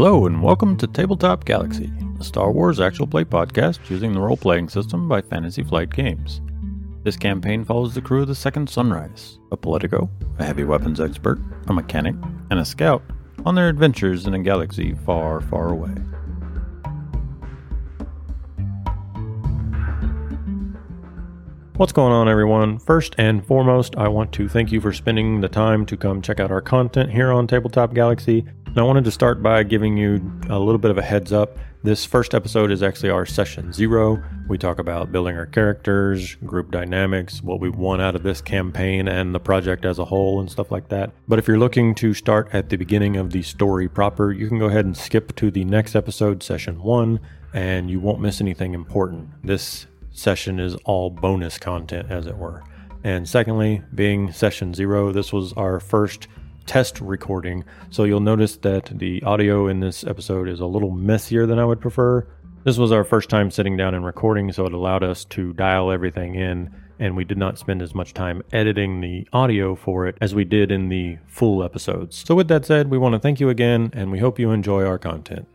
Hello, and welcome to Tabletop Galaxy, a Star Wars actual play podcast using the role playing system by Fantasy Flight Games. This campaign follows the crew of the Second Sunrise, a politico, a heavy weapons expert, a mechanic, and a scout on their adventures in a galaxy far, far away. What's going on, everyone? First and foremost, I want to thank you for spending the time to come check out our content here on Tabletop Galaxy. I wanted to start by giving you a little bit of a heads up. This first episode is actually our session zero. We talk about building our characters, group dynamics, what we want out of this campaign and the project as a whole, and stuff like that. But if you're looking to start at the beginning of the story proper, you can go ahead and skip to the next episode, session one, and you won't miss anything important. This session is all bonus content, as it were. And secondly, being session zero, this was our first test recording. So you'll notice that the audio in this episode is a little messier than I would prefer. This was our first time sitting down and recording, so it allowed us to dial everything in, and we did not spend as much time editing the audio for it as we did in the full episodes. So, with that said, we want to thank you again, and we hope you enjoy our content.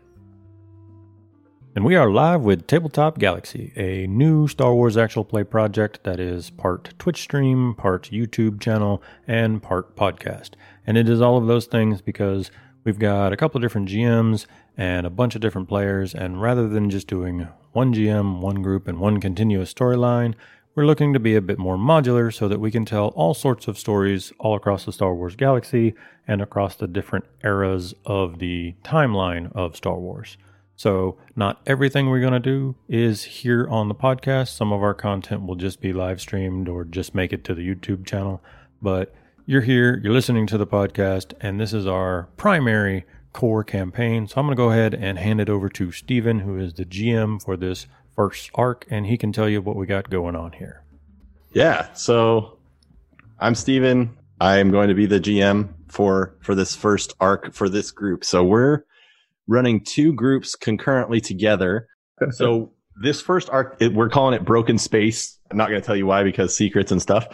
And we are live with Tabletop Galaxy, a new Star Wars actual play project that is part Twitch stream, part YouTube channel, and part podcast. And it is all of those things because we've got a couple of different GMs and a bunch of different players. And rather than just doing one GM, one group, and one continuous storyline, we're looking to be a bit more modular so that we can tell all sorts of stories all across the Star Wars galaxy and across the different eras of the timeline of Star Wars. So, not everything we're going to do is here on the podcast. Some of our content will just be live streamed or just make it to the YouTube channel. But you're here, you're listening to the podcast, and this is our primary core campaign. So, I'm going to go ahead and hand it over to Steven, who is the GM for this first arc, and he can tell you what we got going on here. Yeah. So, I'm Steven. I'm going to be the GM for for this first arc for this group. So, we're running two groups concurrently together. so this first arc, it, we're calling it Broken Space. I'm not going to tell you why because secrets and stuff.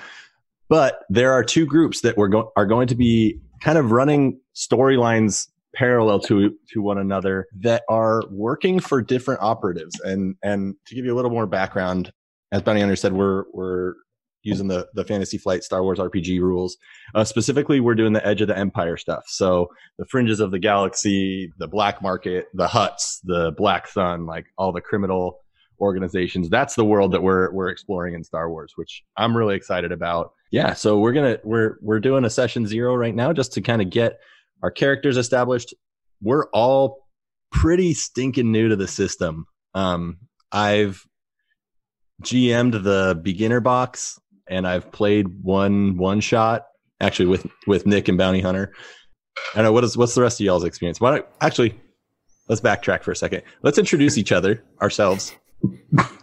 But there are two groups that we're go- are going to be kind of running storylines parallel to to one another that are working for different operatives. And and to give you a little more background, as Bounty Hunter said, we're we're using the the Fantasy Flight Star Wars RPG rules. Uh, specifically, we're doing the Edge of the Empire stuff. So the fringes of the galaxy, the black market, the Hutts, the Black Sun, like all the criminal organizations. That's the world that we're we're exploring in Star Wars, which I'm really excited about. Yeah, so we're gonna we're we're doing a session zero right now just to kind of get our characters established. We're all pretty stinking new to the system. Um, I've GM'd the beginner box and I've played one one shot actually with with Nick and Bounty Hunter. I don't know what is what's the rest of y'all's experience. Why don't actually let's backtrack for a second. Let's introduce each other ourselves.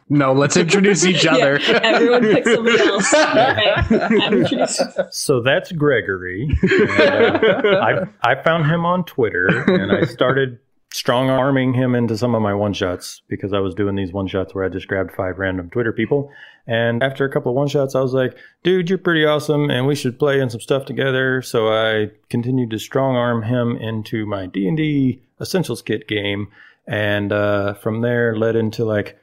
No, let's introduce each other. Yeah, everyone pick somebody else. Okay. So that's Gregory. And, uh, I, I found him on Twitter and I started strong arming him into some of my one shots because I was doing these one shots where I just grabbed five random Twitter people. And after a couple of one shots, I was like, dude, you're pretty awesome and we should play in some stuff together. So I continued to strong arm him into my D&D Essentials Kit game. And uh, from there led into like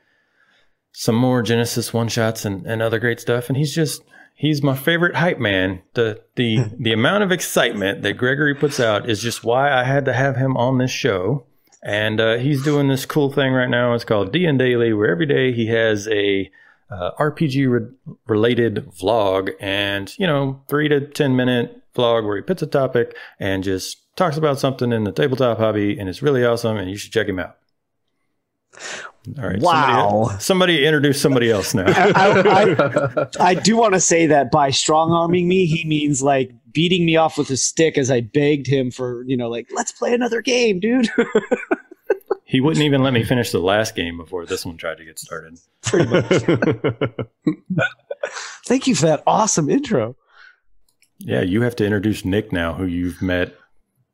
some more Genesys one shots and, and other great stuff. And he's just, he's my favorite hype man. The the the amount of excitement that Gregory puts out is just why I had to have him on this show. And uh, he's doing this cool thing right now. It's called D and Daily, where every day he has a uh, RPG re- related vlog, and you know, three to ten minute vlog where he puts a topic and just talks about something in the tabletop hobby, and it's really awesome. And you should check him out. All right. Wow. Somebody, somebody introduce somebody else now. I, I, I do want to say that by strong arming me, he means like beating me off with a stick as I begged him for, you know, like, let's play another game, dude. he wouldn't even let me finish the last game before this one tried to get started. Pretty much. Thank you for that awesome intro. Yeah, you have to introduce Nick now, who you've met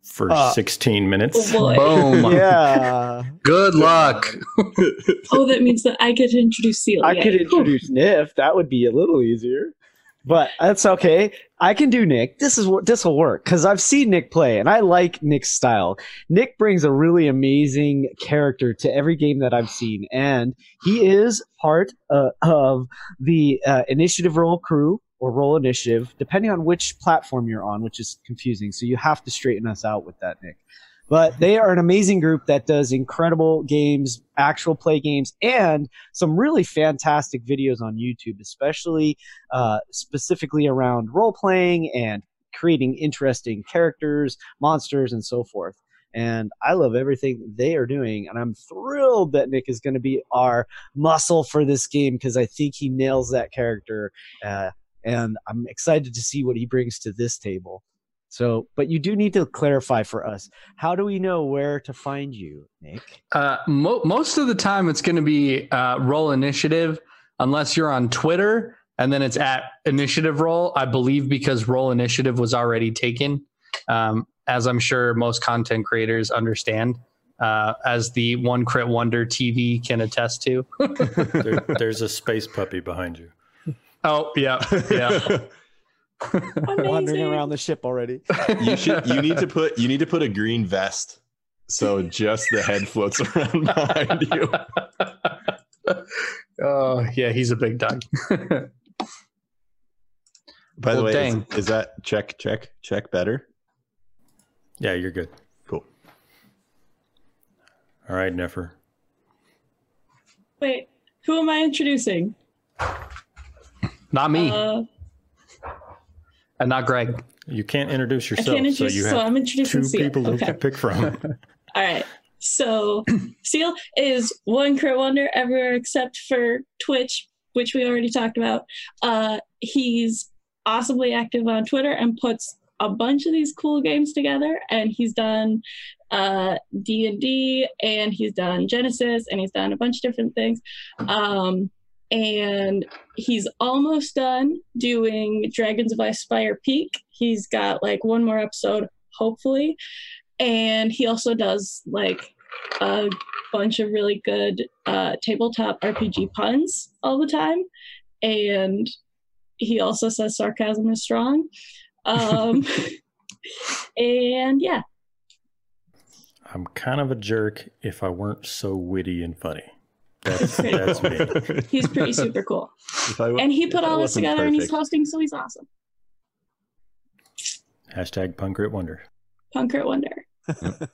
for Uh, 16 minutes. Oh. Boom. Yeah. Good luck. oh, that means that I get to introduce Seal. I could introduce Nif. That would be a little easier. but that's okay. I can do Nick. This is what this will work because I've seen Nick play and I like Nick's style. Nick brings a really amazing character to every game that I've seen, and he is part uh, of the uh, initiative roll crew or roll initiative, depending on which platform you're on, which is confusing. So you have to straighten us out with that, Nick. But they are an amazing group that does incredible games, actual play games, and some really fantastic videos on YouTube, especially uh, specifically around role playing and creating interesting characters, monsters, and so forth. And I love everything they are doing, and I'm thrilled that Nick is going to be our muscle for this game because I think he nails that character, uh, and I'm excited to see what he brings to this table. So, but you do need to clarify for us. How do we know where to find you, Nick? Uh, mo- most of the time, it's going to be uh, Roll Initiative, unless you're on Twitter, and then it's at Initiative Roll, I believe, because Roll Initiative was already taken, um, as I'm sure most content creators understand, uh, as the One Crit Wonder TV can attest to. There, there's a space puppy behind you. Oh, yeah, yeah. I'm wandering around the ship already. you should you need to put you need to put a green vest so just the head floats around behind you. oh, yeah, he's a big dog. By the Well, way, is, is that check check check better? Yeah, you're good. Cool. All right, Nefer. Wait, who am I introducing? Not me, Uh, and not Greg. You can't introduce I yourself, can't so introduce, you so, I'm introducing two Seal. people okay. to pick from. All right. So Seal is one crit wonder everywhere except for Twitch, which we already talked about. Uh, he's awesomely active on Twitter and puts a bunch of these cool games together. And he's done uh, D and D, and he's done Genesys, and he's done a bunch of different things. Um, and he's almost done doing Dragons of Icespire Peak. He's got like one more episode, hopefully and he also does like a bunch of really good uh, tabletop RPG puns all the time, and he also says sarcasm is strong. Um, and yeah, I'm kind of a jerk if I weren't so witty and funny. That's, Pretty that's me. he's pretty super cool, If and he put all this wasn't together, and he's perfect. hosting, so he's awesome. Hashtag Punkrit Wonder. Punker Wonder. Boom.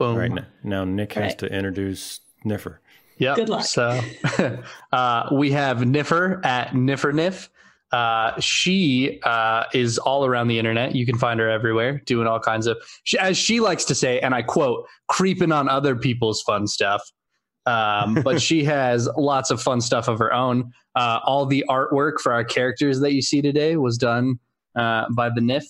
All right, n- now Nick has Right. to introduce Niffer. Yep. Good luck. So uh, we have Niffer at Nifferniff. Uh, she uh, is all around the internet. You can find her everywhere, doing all kinds of, she, as she likes to say, and I quote, creeping on other people's fun stuff. Um, but she has lots of fun stuff of her own. Uh, all the artwork for our characters that you see today was done uh, by the Niff.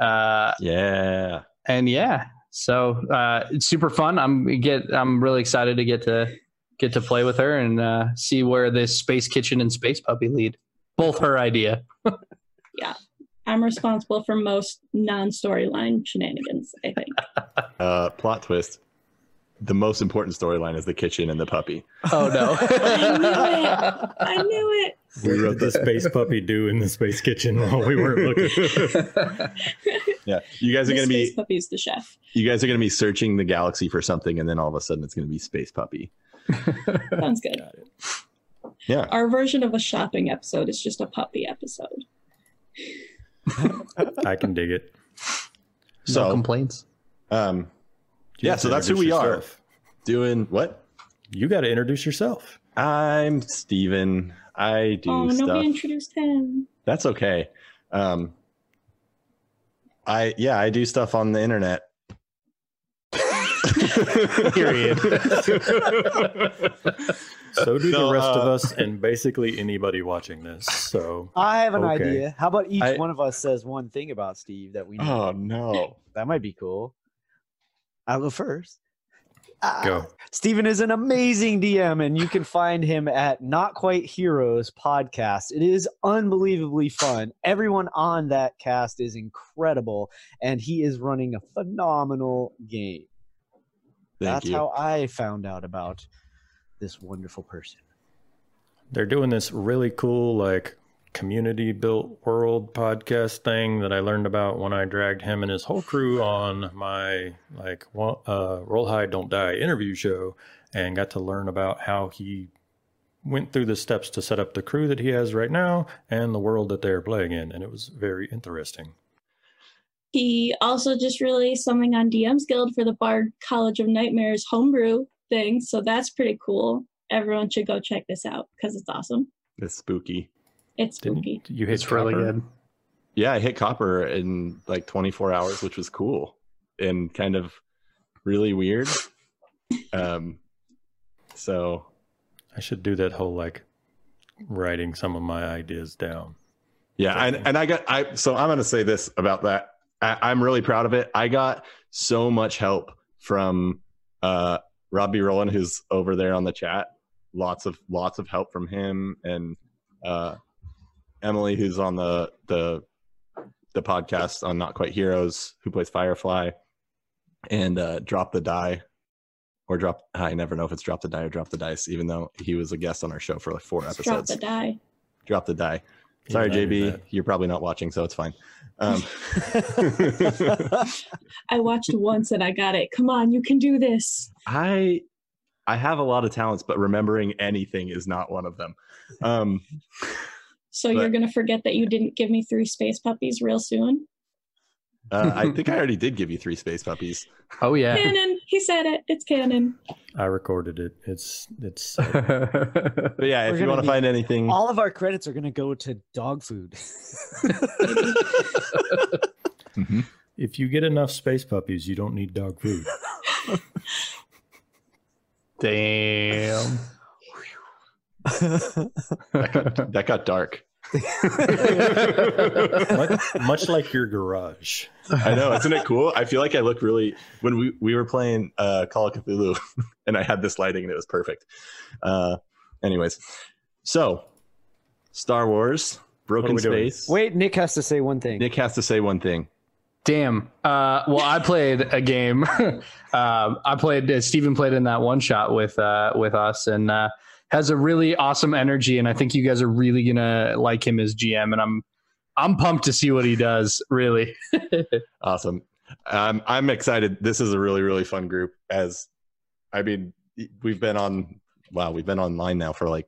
Uh, Yeah. and yeah, so uh, it's super fun. I'm get I'm really excited to get to get to play with her and uh, see where this space kitchen and space puppy lead. Both her idea. Yeah. I'm responsible for most non-storyline shenanigans. I think. Uh, plot twist. The most important storyline is the kitchen and the puppy. Oh no! I knew it. I knew it. We did the space puppy do in the space kitchen while we weren't looking? Yeah. You guys are The gonna space be puppy's the chef. you guys are gonna be searching the galaxy for something and then all of a sudden it's gonna be space puppy. Sounds good. Yeah. Our version of a shopping episode is just a puppy episode. I can dig it. no So complaints. um You Yeah, so that's who introduce we are. doing what? You got to introduce yourself. I'm Steven. I do oh, stuff. nobody introduced him. That's okay. Um, I yeah, I do stuff on the internet. Period. So do No, the rest of uh, us and basically anybody watching this. So I have an Okay. idea. How about each I- one of us says one thing about Steve that we know? oh no! That might be cool. I'll go first. Ah, go. Steven is an amazing DM, and you can find him at Not Quite Heroes podcast. It is unbelievably fun. Everyone on that cast is incredible, and he is running a phenomenal game. Thank That's you. how I found out about this wonderful person. They're doing this really cool, like community built world podcast thing that I learned about when I dragged him and his whole crew on my like uh, Roll High Don't Die interview show and got to learn about how he went through the steps to set up the crew that he has right now and the world that they're playing in, and it was very interesting. He also just released something on DM's Guild for the Bard College of Nightmares homebrew thing, so that's pretty cool. Everyone should go check this out because it's awesome. It's spooky. It's spooky. Didn't you hit It's copper? really good. Yeah, I hit copper in like 24 hours, which was cool and kind of really weird. Um, so I should do that whole like writing some of my ideas down. Yeah, and, and I got I so I'm gonna say this about that. I, I'm really proud of it. I got so much help from uh Robbie Rowland, who's over there on the chat. Lots of lots of help from him and uh Emily, who's on the the the podcast on Not Quite Heroes, who plays Firefly, and uh Drop the Die. Or drop I never know if it's drop the die or drop the dice, even though he was a guest on our show for like four Just drop episodes. the die. drop the die. Sorry, Yeah, JB, you're probably not watching, so it's fine. Um, I watched once and I got it. Come on, you can do this. I I have a lot of talents, but remembering anything is not one of them. Um, So you're gonna forget that you didn't give me three space puppies real soon. uh, I think I already did give you three space puppies. Oh yeah. Canon. He said it. It's canon. I recorded it. It's it's But yeah, We're if you want to find anything, All of our credits are going to go to dog food. Mhm. if you get enough space puppies, you don't need dog food. Damn. that got dark. much, much like your garage. I know, isn't it cool? I feel like I look really when we we were playing uh, Call of Cthulhu, and I had this lighting and it was perfect. Uh, anyways, so Star Wars, Broken we doing? Space. Wait, Nick has to say one thing. Nick has to say one thing. Damn. Uh, well, I played a game. um, I played. Uh, Steven played in that one shot with uh, with us, and uh, has a really awesome energy. And I think you guys are really gonna like him as GM. And I'm I'm pumped to see what he does. Really. Awesome. Um, I'm excited. This is a really, really fun group. As I mean, we've been on, wow, we've been online now for like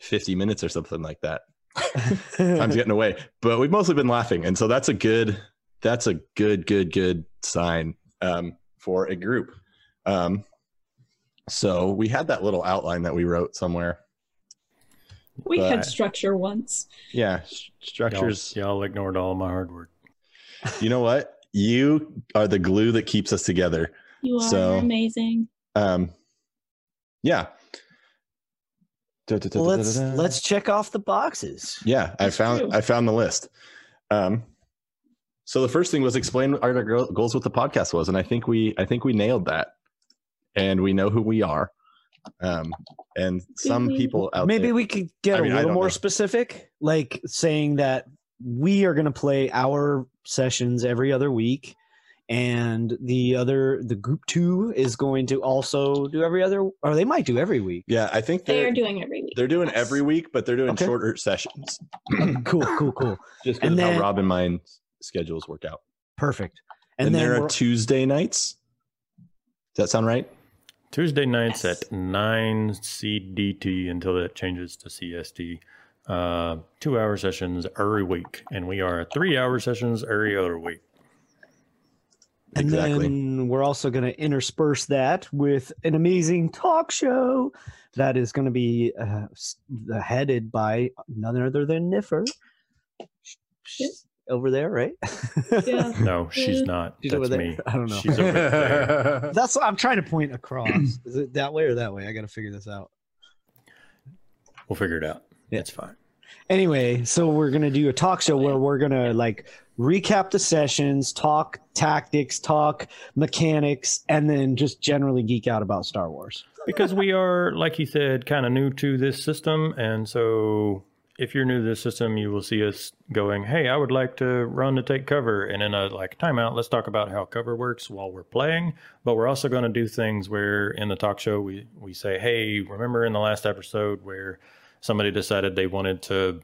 50 minutes or something like that. Time's getting away, but we've mostly been laughing. And so that's a good, that's a good, good, good sign um, for a group. Um, so we had that little outline that we wrote somewhere. We But- had structure once. Yeah. s- Structures. Y'all, y'all ignored all my hard work. You know what? You are the glue that keeps us together. You are So- amazing. Um, yeah. Da, da, da, da, Well, let's da, da. let's check off the boxes. Yeah, I found true. I found the list. Um, so the first thing was explain what our goals with the podcast was, and I think we I think we nailed that, and we know who we are. Um, and some we? people out there. Maybe there, we could get I mean, a I little more know. specific, like saying that we are going to play our sessions every other week, and the other, the group two, is going to also do every other, or they might do every week. yeah, I think They they're doing every week. they're doing every week, but they're doing Okay. shorter sessions, cool, cool, cool, just And because how then- Rob and mine schedules work out. perfect. And, And, then there we're- Tuesday nights. Does that sound right? Tuesday nights Yes. at 9 CDT until that changes to CST. Uh, two hour sessions every week. And we are three hour sessions every other week. And Exactly. then we're also going to intersperse that with an amazing talk show that is going to be uh, headed by none other than Niffer. Yep. Over there, right? Yeah. No, she's not. She's That's over there. me. I don't know. She's over there. That's I'm trying to point across. Is it that way or that way? I got to figure this out. We'll figure it out. Yeah. It's fine. Anyway, so we're gonna do a talk show where we're gonna like recap the sessions, talk tactics, talk mechanics, and then just generally geek out about Star Wars. because we are, like you said, kind of new to this system. And so if you're new to this system, you will see us going, Hey, I would like to run to take cover. And in a like timeout, let's talk about how cover works while we're playing. But we're also going to do things where in the talk show, we, we say, Hey, remember in the last episode where somebody decided they wanted to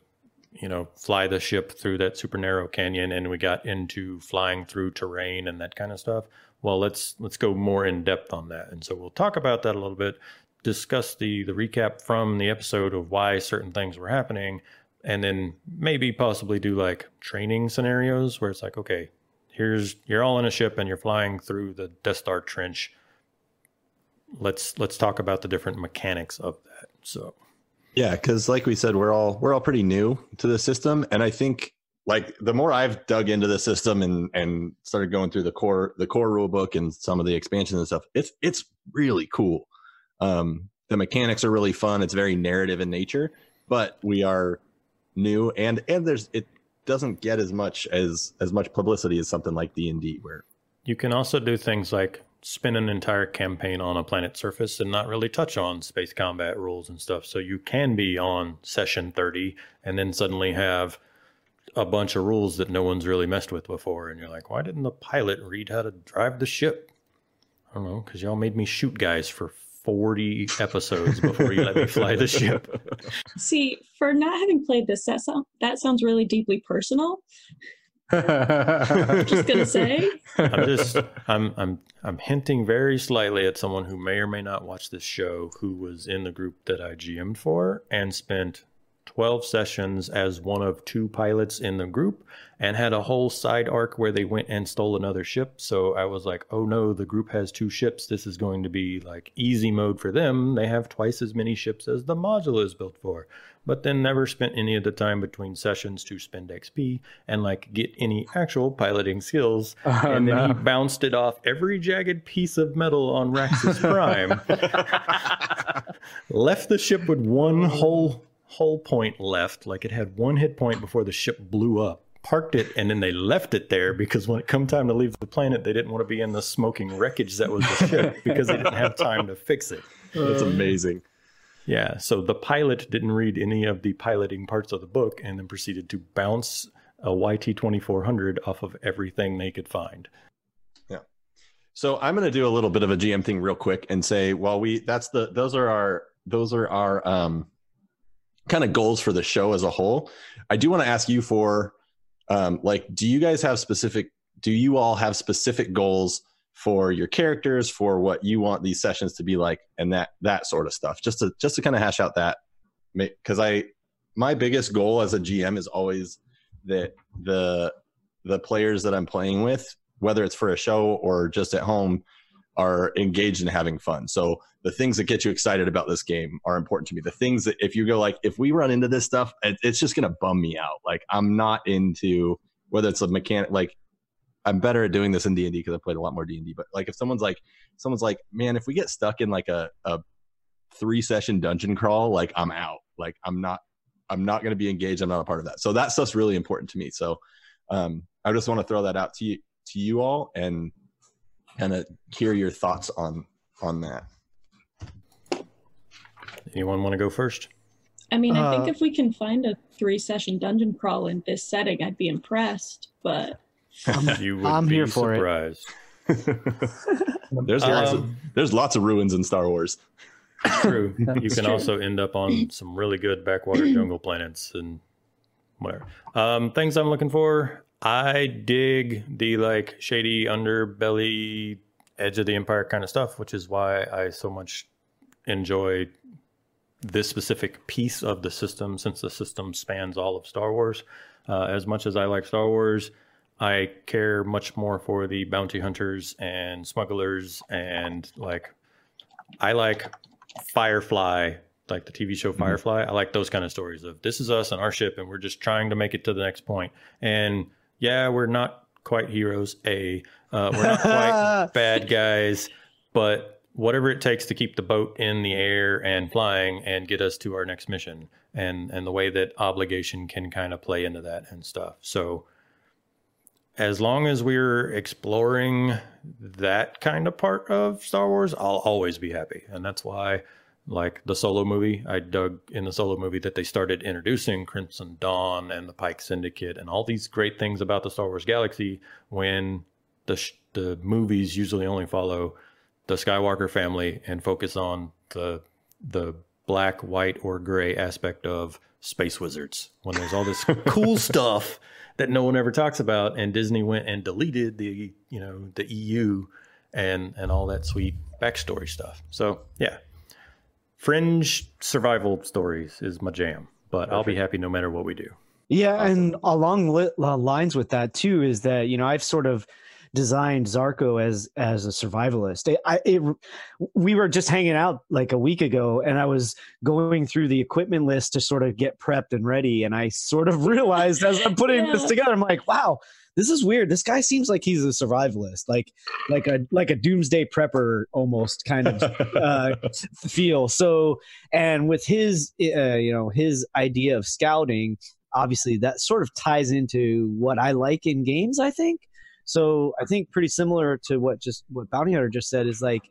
you know, fly the ship through that super narrow canyon and we got into flying through terrain and that kind of stuff. Well, let's let's go more in depth on that. And so we'll talk about that a little bit, discuss the the recap from the episode of why certain things were happening, and then maybe possibly do like training scenarios where it's like, okay, here's you're all in a ship and you're flying through the Death Star trench. Let's let's talk about the different mechanics of that. So Yeah, because like we said, we're all we're all pretty new to the system, and I think like the more I've dug into the system and and started going through the core the core rule book and some of the expansions and stuff, it's it's really cool. Um, the mechanics are really fun. It's very narrative in nature, but we are new and and there's it doesn't get as much as as much publicity as something like D and D where You can also do things like spin an entire campaign on a planet surface and not really touch on space combat rules and stuff. So you can be on session 30 and then suddenly have a bunch of rules that no one's really messed with before. And you're like, why didn't the pilot read how to drive the ship? I don't know, because y'all made me shoot guys for 40 episodes before you let me fly the ship. See, for not having played this, that, sound, that sounds really deeply personal. I'm just gonna say. I'm just I'm I'm I'm hinting very slightly at someone who may or may not watch this show who was in the group that I GM'd for and spent 12 sessions as one of two pilots in the group and had a whole side arc where they went and stole another ship. So I was like, oh no, the group has two ships. This is going to be like easy mode for them. They have twice as many ships as the module is built for. But then never spent any of the time between sessions to spend XP and like get any actual piloting skills. Oh, and then he bounced it off every jagged piece of metal on Raxus Prime. left the ship with one whole whole point left, like it had one hit point before the ship blew up. Parked it and then they left it there because when it come time to leave the planet, they didn't want to be in the smoking wreckage that was the ship because they didn't have time to fix it. it's amazing. Yeah, so the pilot didn't read any of the piloting parts of the book and then proceeded to bounce a YT 2400 off of everything they could find. Yeah. So I'm going to do a little bit of a GM thing real quick and say, while we that's the those are our those are our um kind of goals for the show as a whole. I do want to ask you for um like do you guys have specific do you all have specific goals for your characters for what you want these sessions to be like and that that sort of stuff just to just to kind of hash out that because I my biggest goal as a GM is always that the the players that I'm playing with whether it's for a show or just at home, are engaged in having fun. So the things that get you excited about this game are important to me. The things that if you go like, if we run into this stuff, it, it's just gonna bum me out. Like I'm not into whether it's a mechanic. Like I'm better at doing this in D and D because I played a lot more D and D. But like if someone's like, someone's like, man, if we get stuck in like a a three session dungeon crawl, like I'm out. Like I'm not. I'm not going to be engaged. I'm not a part of that. So that stuff's really important to me. So um, I just want to throw that out to you to you all and kind of hear your thoughts on on that. Anyone want to go first? I mean, I Uh, think if we can find a three session dungeon crawl in this setting, I'd be impressed. But You would I'm be here for it. surprised. There's lots of Um, there's lots of ruins in Star Wars. True. You can true. also end up on some really good backwater jungle planets and whatever. Um, things I'm looking for. I dig the like shady underbelly, edge of the empire kind of stuff, which is why I so much enjoy this specific piece of the system since the system spans all of Star Wars. Uh, as much as I like Star Wars, I care much more for the bounty hunters and smugglers and like I like Firefly, like the TV show Firefly. I like those kind of stories of this is us and our ship, and we're just trying to make it to the next point. And yeah, we're not quite heroes. A, uh, we're not quite bad guys, but whatever it takes to keep the boat in the air and flying and get us to our next mission, and and the way that obligation can kind of play into that and stuff. So as long as we're exploring that kind of part of Star Wars, I'll always be happy. And that's why, like the solo movie, I dug in the solo movie that they started introducing Crimson Dawn and the Pike Syndicate and all these great things about the Star Wars galaxy when the, sh- the movies usually only follow the Skywalker family and focus on the the black, white, or gray aspect of space wizards. When there's all this cool stuff that no one ever talks about and Disney went and deleted the you know the EU and and all that sweet backstory stuff. So yeah, fringe survival stories is my jam, but I'll be happy no matter what we do. Yeah, and along li- uh, lines with that too is that you know I've sort of designed Zarko as as a survivalist. It, I, it, we were just hanging out like a week ago, and I was going through the equipment list to sort of get prepped and ready, and I sort of realized as I'm putting yeah. this together, I'm like, wow, this is weird. This guy seems like he's a survivalist, like like a like a doomsday prepper almost kind of uh, feel. So, and with his uh, you know his idea of scouting obviously that sort of ties into what I like in games, I think. So I think pretty similar to what just what Bounty Hunter just said is like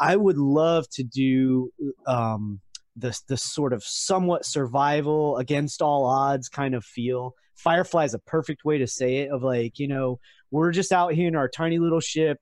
I would love to do um the the sort of somewhat survival against all odds kind of feel. Firefly is a perfect way to say it of like, you know, we're just out here in our tiny little ship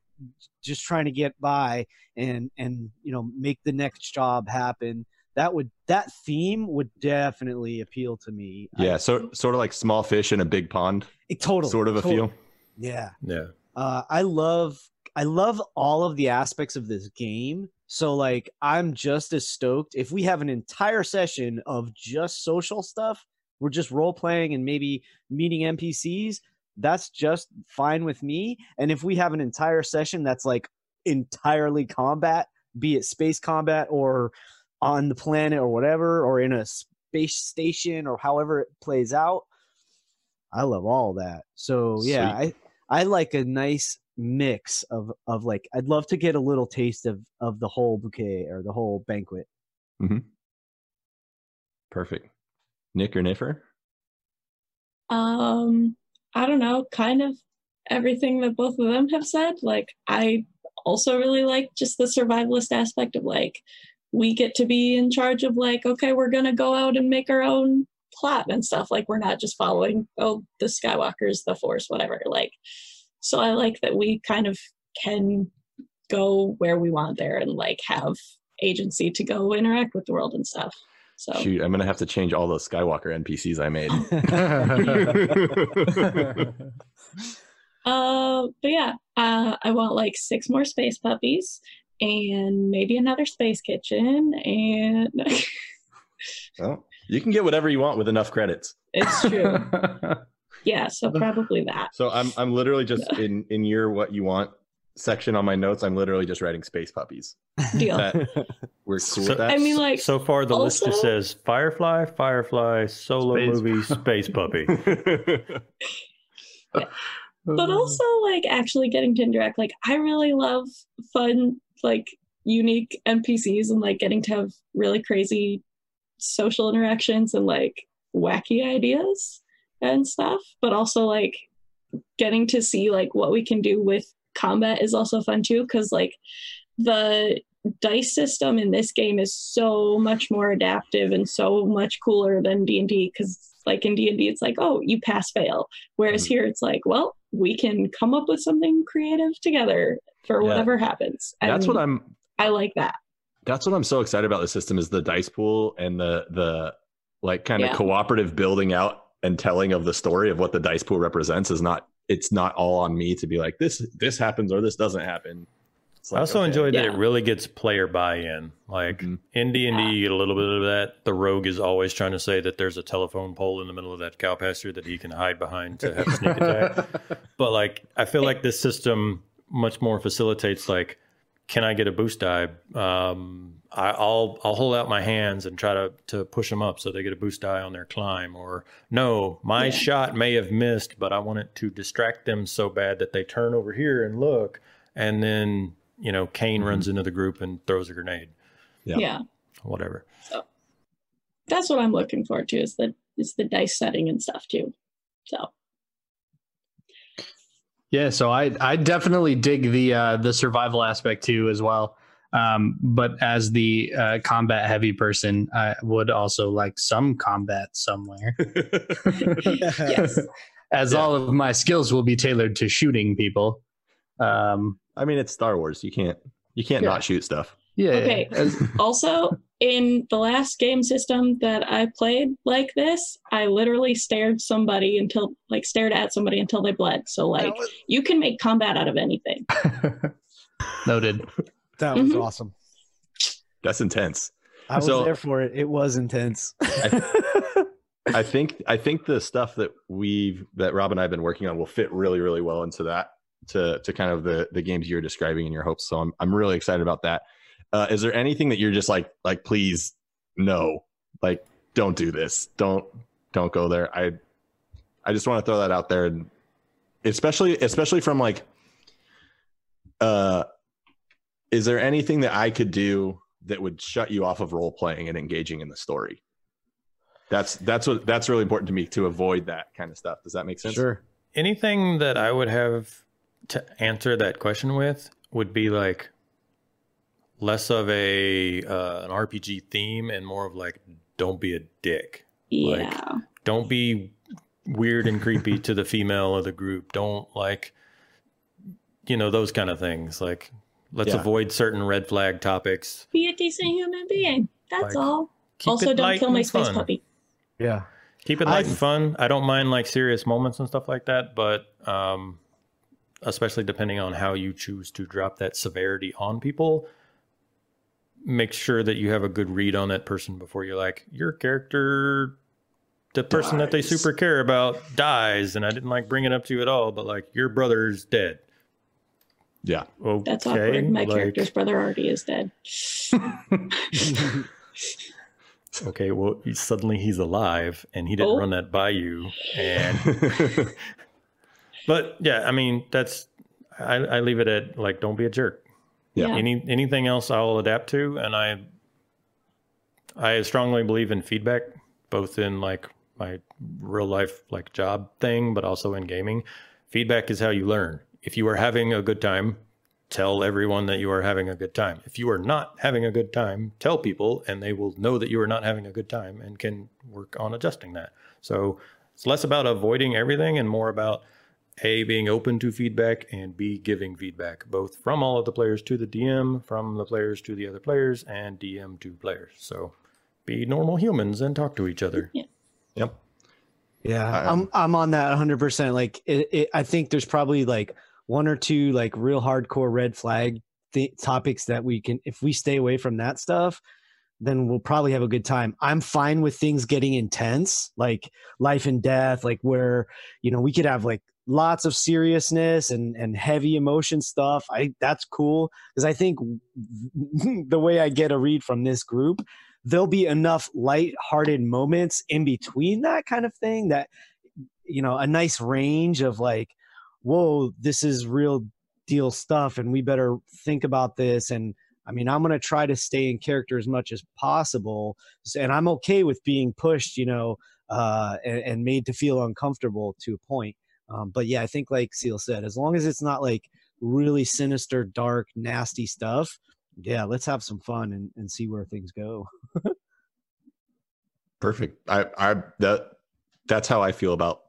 just trying to get by and and you know make the next job happen that would that theme would definitely appeal to me. Yeah, I, so sort of like small fish in a big pond. It, totally, sort of a totally. feel. Yeah, yeah. Uh, I love I love all of the aspects of this game. So like I'm just as stoked if we have an entire session of just social stuff. We're just role playing and maybe meeting NPCs. That's just fine with me. And if we have an entire session that's like entirely combat, be it space combat or on the planet or whatever, or in a space station or however it plays out. I love all that. So yeah, I I like a nice mix of of like I'd love to get a little taste of of the whole bouquet or the whole banquet. Mm-hmm. Perfect. Nick or Niffer? Um, I don't know, kind of everything that both of them have said. Like I also really like just the survivalist aspect of like we get to be in charge of like okay we're gonna go out and make our own plot and stuff like we're not just following oh the skywalkers the force whatever like so i like that we kind of can go where we want there and like have agency to go interact with the world and stuff. So shoot i'm gonna have to change all those skywalker npcs i made. Uh but yeah uh, i want like six more space puppies and maybe another space kitchen and well you can get whatever you want with enough credits. It's true yeah so probably that. So i'm i'm literally just yeah. in in your what you want section on my notes i'm literally just writing space puppies. Deal. We're cool so, with that? I mean like so far the also, list just says firefly firefly solo space. movie space puppy. But also like actually getting to interact like i really love fun like unique NPCs and like getting to have really crazy social interactions and like wacky ideas and stuff, but also like getting to see like what we can do with combat is also fun too because like the dice system in this game is so much more adaptive and so much cooler than D&D cuz like in D&D it's like oh you pass fail whereas mm-hmm. here it's like well we can come up with something creative together for yeah. whatever happens. And that's what I'm. I like that. That's what I'm so excited about the system is the dice pool and the the like kind of yeah. cooperative building out and telling of the story of what the dice pool represents is not it's not all on me to be like this this happens or this doesn't happen. Like, I also okay. enjoyed that yeah. it really gets player buy-in. Like mm-hmm. in D and D, you get a little bit of that. The rogue is always trying to say that there's a telephone pole in the middle of that cow pasture that he can hide behind to have a sneak attack. But like, I feel like this system much more facilitates like can I get a boost die? Um, I, will I'll hold out my hands and try to to push them up so they get a boost die on their climb. Or no, my yeah. shot may have missed, but I want it to distract them so bad that they turn over here and look, and then you know Kane mm-hmm. runs into the group and throws a grenade. Yeah, yeah. whatever. So that's what I'm looking forward to is the is the dice setting and stuff too. So yeah, so I I definitely dig the uh, the survival aspect too as well. Um, but as the uh, combat heavy person, I would also like some combat somewhere. yes. As yeah. all of my skills will be tailored to shooting people. Um, I mean, it's Star Wars. You can't you can't yeah. not shoot stuff. Yeah. Okay. As- also, in the last game system that I played like this, I literally stared somebody until like stared at somebody until they bled. So like you can make combat out of anything. Noted. That was Mhm. awesome. That's intense. I was So- there for it. It was intense. I think I think the stuff that we've that Rob and I have been working on will fit really really well into that to to kind of the the games you're describing in your hopes. So I'm I'm really excited about that. Uh, is there anything that you're just like like please no like don't do this don't don't go there. I I just want to throw that out there and especially especially from like uh is there anything that I could do that would shut you off of role playing and engaging in the story? That's that's what that's really important to me to avoid that kind of stuff. Does that make sense? sure. Anything that I would have to answer that question with would be like less of a uh, an RPG theme and more of like don't be a dick. Like- Yeah. Don't be weird and creepy to the female of the group. Don't like you know those kind of things. Like let's Yeah. avoid certain red flag topics. Be a decent human being. That's Like, all. Also, don't kill my space fun. puppy. Yeah. Keep it light I- and fun. I don't mind like serious moments and stuff like that, but um, especially depending on how you choose to drop that severity on people, make sure that you have a good read on that person before you're like, your character, the person that they super care about dies, and I didn't like bring it up to you at all, but like your brother's dead. Yeah. Okay, That's awkward. My like, character's brother already is dead. Okay, well, suddenly he's alive, and he didn't Oh. run that by you, and But yeah, I mean that's I, I leave it at like don't be a jerk. Yeah. Any anything else I'll adapt to, and I I strongly believe in feedback, both in like my real life like job thing, but also in gaming. Feedback is how you learn. If you are having a good time, tell everyone that you are having a good time. If you are not having a good time, tell people, and they will know that you are not having a good time and can work on adjusting that. So it's less about avoiding everything and more about a being open to feedback and b giving feedback both from all of the players to the dm from the players to the other players and dm to players so be normal humans and talk to each other Yeah. Yep. Yeah, I- I'm I'm on that 100. percent Like, it, it, I think there's probably like one or two like real hardcore red flag th- topics that we can, if we stay away from that stuff, then we'll probably have a good time. I'm fine with things getting intense, like life and death, like where you know we could have like lots of seriousness and and heavy emotion stuff. I that's cool because I think the way I get a read from this group there'll be enough light-hearted moments in between that kind of thing that you know a nice range of like whoa this is real deal stuff and we better think about this. And i mean i'm going to try to stay in character as much as possible. And i'm okay with being pushed you know uh, and, and made to feel uncomfortable to a point. Um, but yeah i think like seal said as long as it's not like really sinister dark nasty stuff yeah let's have some fun and, and see where things go. Perfect. I I that that's how I feel about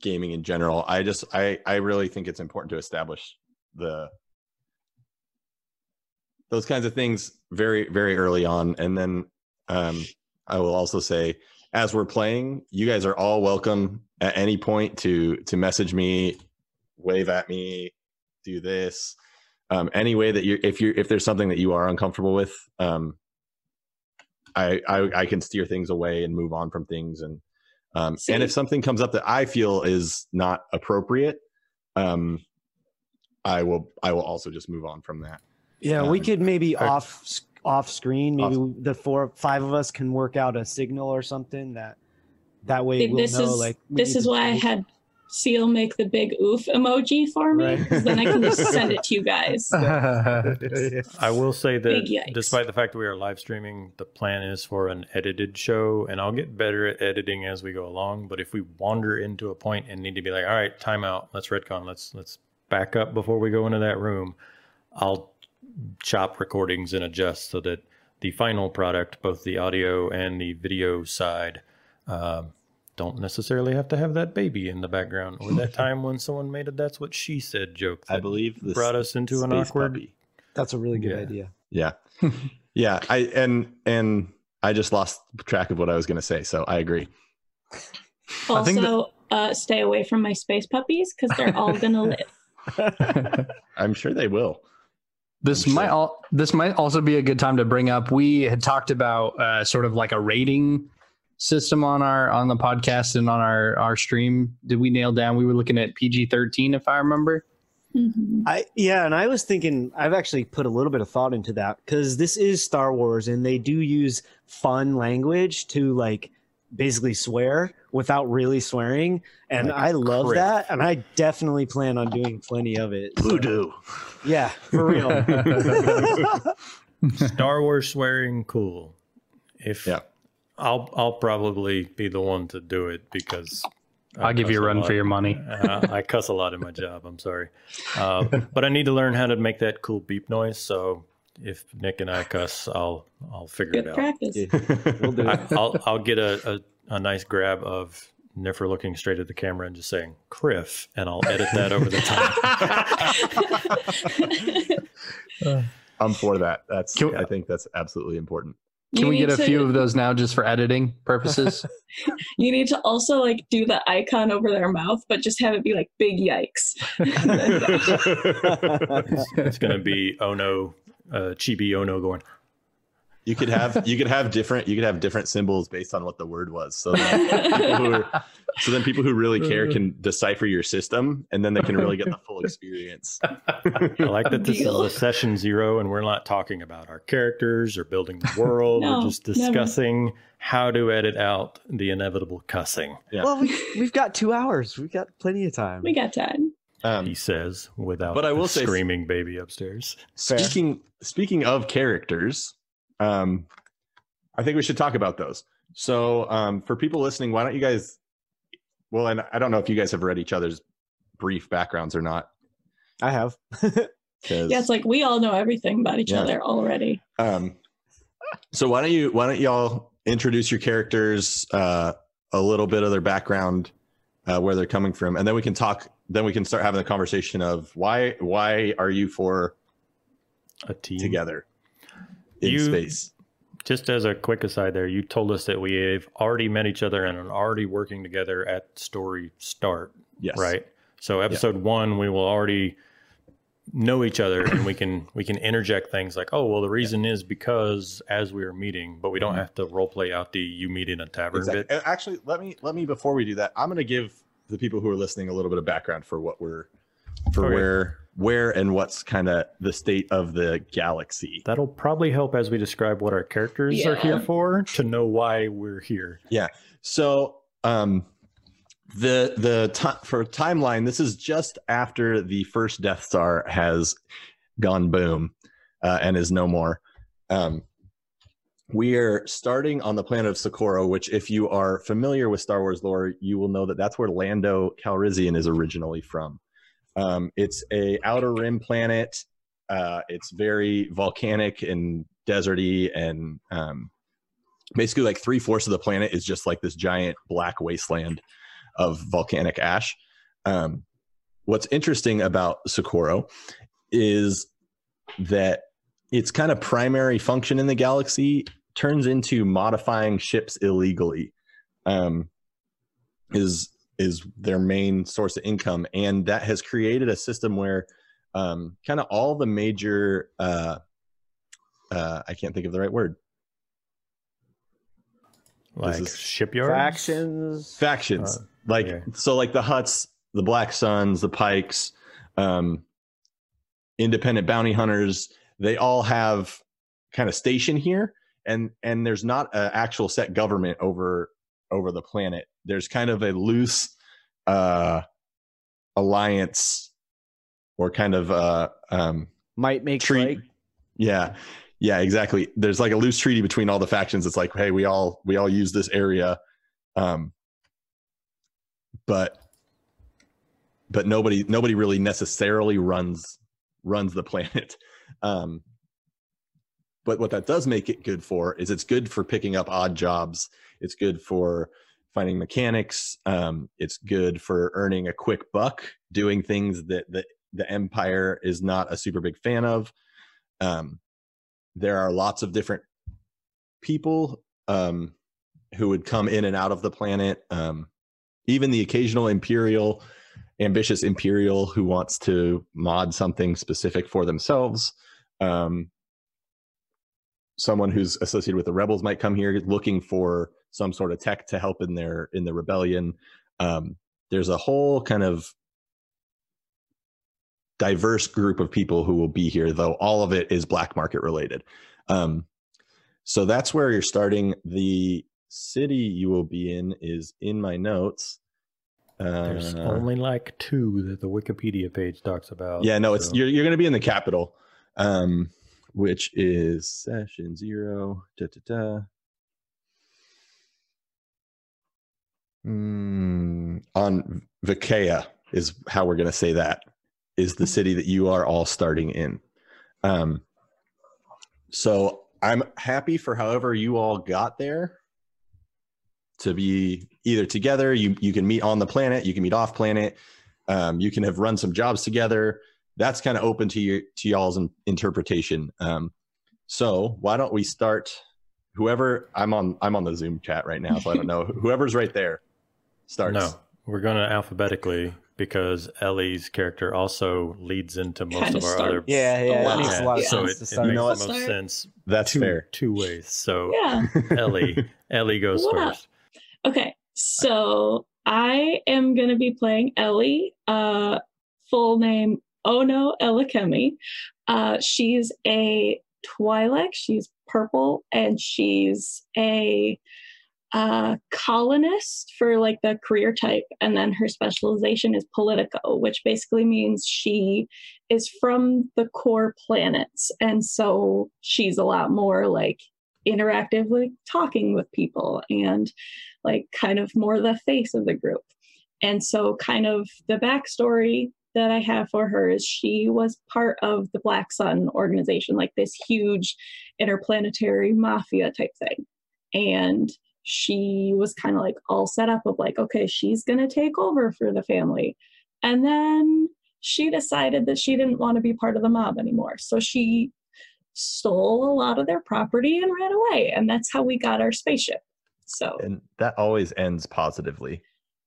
gaming in general. I just I I really think it's important to establish the those kinds of things very very early on and then um I will also say as we're playing, you guys are all welcome at any point to to message me, wave at me, do this. Um, any way that you if you if there's something that you are uncomfortable with, um, I, I I can steer things away and move on from things and um and if something comes up that I feel is not appropriate, um I will I will also just move on from that. Yeah, we Um, could maybe I- off off screen. Maybe Off- the four five of us can work out a signal or something that that way we'll this know. is like this is why I had Seal make the big oof emoji for me. Right. 'cause then I can just send it to you guys. i will say that despite the fact that we are live streaming the plan is for an edited show and i'll get better at editing as we go along but if we wander into a point and need to be like all right time out let's retcon let's let's back up before we go into that room i'll chop recordings and adjust so that the final product both the audio and the video side um, don't necessarily have to have that baby in the background or that time when someone made a that's what she said joke I believe this brought us into an awkward puppy. That's a really good Yeah. idea. Yeah. Yeah, I and and I just lost track of what I was going to say, so I agree. I think Also, uh, stay away from my space puppies because they're all gonna live. I'm sure they will. This I'm might sure. all this might also be a good time to bring up. We had talked about uh, sort of like a rating system on our on the podcast and on our our stream. Did we nail down? We were looking at PG thirteen, if I remember. Mhm. I yeah, and I was thinking I've actually put a little bit of thought into that because this is Star Wars and they do use fun language to like basically swear without really swearing, and Like I love kriff. that, and I definitely plan on doing plenty of it. So, Voodoo. yeah, for real. Star Wars swearing, cool. If Yeah. I'll I'll probably be the one to do it because I I'll give you a run lot. for your money. Uh, I cuss a lot in my job. I'm sorry, uh, but I need to learn how to make that cool beep noise. So if Nick and I cuss, I'll I'll figure Good it out. practice. we'll do I, it. I'll I'll get a, a a nice grab of Niffer looking straight at the camera and just saying "Kriff," and I'll edit that over the top. I'm for that. That's Can we- I think that's absolutely important. Can You we get need a to- few of those now just for editing purposes? You need to also like do the icon over their mouth, but just have it be like big yikes. it's gonna be oh no, uh, Chibi oh no going. You could have you could have different you could have different symbols based on what the word was. So then people who are, so then people who really care can decipher your system, and then they can really get the full experience. I like that this Deal. is a session zero, and we're not talking about our characters or building the world. No, we're just never. discussing how to edit out the inevitable cussing. Yeah. Well, we, we've got two hours. We've got plenty of time. we got time. Um, He says without But I will the say- screaming baby upstairs. Fair. Speaking speaking of characters, um, I think we should talk about those. So, um, for people listening, why don't you guys? Well, and I don't know if you guys have read each other's brief backgrounds or not. I have. Yeah, it's like we all know everything about each Yeah. other already. Um, so why don't you why don't y'all introduce your characters, uh, a little bit of their background, uh, where they're coming from, and then we can talk. Then we can start having the conversation of why why are you for A team together in You- space? Just as a quick aside, there, you told us that we've already met each other and are already working together at story start, Yes, right? So episode one, we will already know each other, and we can we can interject things like, "Oh, well, the reason is because as we are meeting," but we don't have to role play out the you meet in a tavern Exactly. bit. Uh, Actually, let me let me before we do that, I'm going to give the people who are listening a little bit of background for what we're for Okay. where where and what's kind of the state of the galaxy. That'll probably help as we describe what our characters are here for to know why we're here. Yeah. So, um, the the ti for timeline, this is just after the first Death Star has gone boom uh, and is no more. Um, we are starting on the planet of Socorro, which, if you are familiar with Star Wars lore, you will know that that's where Lando Calrissian is originally from. Um, it's a outer rim planet. Uh, it's very volcanic and deserty, and um, basically like three fourths of the planet is just like this giant black wasteland of volcanic ash. Um, what's interesting about Socorro is that its kind of primary function in the galaxy turns into modifying ships illegally. Um, is is their main source of income, and that has created a system where um, kind of all the major uh, uh, I can't think of the right word Like is- shipyards. Factions. factions Uh, like okay. so like the Hutts the black suns the pikes um independent bounty hunters they all have kind of station here and and there's not an actual set government over over the planet there's kind of a loose uh alliance or kind of uh um Might make treat right. yeah yeah exactly. There's like a loose treaty between all the factions. It's like hey we all we all use this area um but but nobody nobody really necessarily runs runs the planet. Um but what that does make it good for is it's good for picking up odd jobs. It's good for finding mechanics um it's good for earning a quick buck doing things that that the empire is not a super big fan of um there are lots of different people um, who would come in and out of the planet. Um, even the occasional Imperial, ambitious Imperial who wants to mod something specific for themselves. Um, someone who's associated with the rebels might come here looking for some sort of tech to help in their in the rebellion. Um, there's a whole kind of diverse group of people who will be here, though all of it is black market related. Um, so that's where you're starting. The city you will be in is in my notes. There's Uh, only like two that the Wikipedia page talks about. yeah, no, it's you're you're going to be in the capital, um, which is session zero. Da, da, da. Mm, on Vikea is how we're going to say that is the city that you are all starting in. Um, so I'm happy for however you all got there to be either together. You you can meet on the planet, you can meet off planet, um, you can have run some jobs together. That's kind of open to your to y'all's in, interpretation. Um, so why don't we start? Whoever I'm on I'm on the Zoom chat right now, so I don't know whoever's right there starts. No, we're going to alphabetically because Ellie's character also leads into most Kinda of our other. Yeah, yeah, that makes makes a lot of yeah. So it, to it makes know the most Start. sense That's two fair. two ways. So Yeah. Ellie, Ellie goes What up? first. Okay, so I am going to be playing Ellie, uh, full name Ono Elikemi. Uh, she's a Twi'lek. She's purple, and she's a uh, colonist for like the career type, and then her specialization is Politico, which basically means she is from the core planets, and so she's a lot more like interactively talking with people and like kind of more the face of the group. And so, kind of the backstory that I have for her is she was part of the Black Sun organization, like this huge interplanetary mafia type thing. And she was kind of like all set up of like, okay, she's going to take over for the family. And then she decided that she didn't want to be part of the mob anymore. So she stole a lot of their property and ran away. And that's how we got our spaceship. So, and that always ends positively.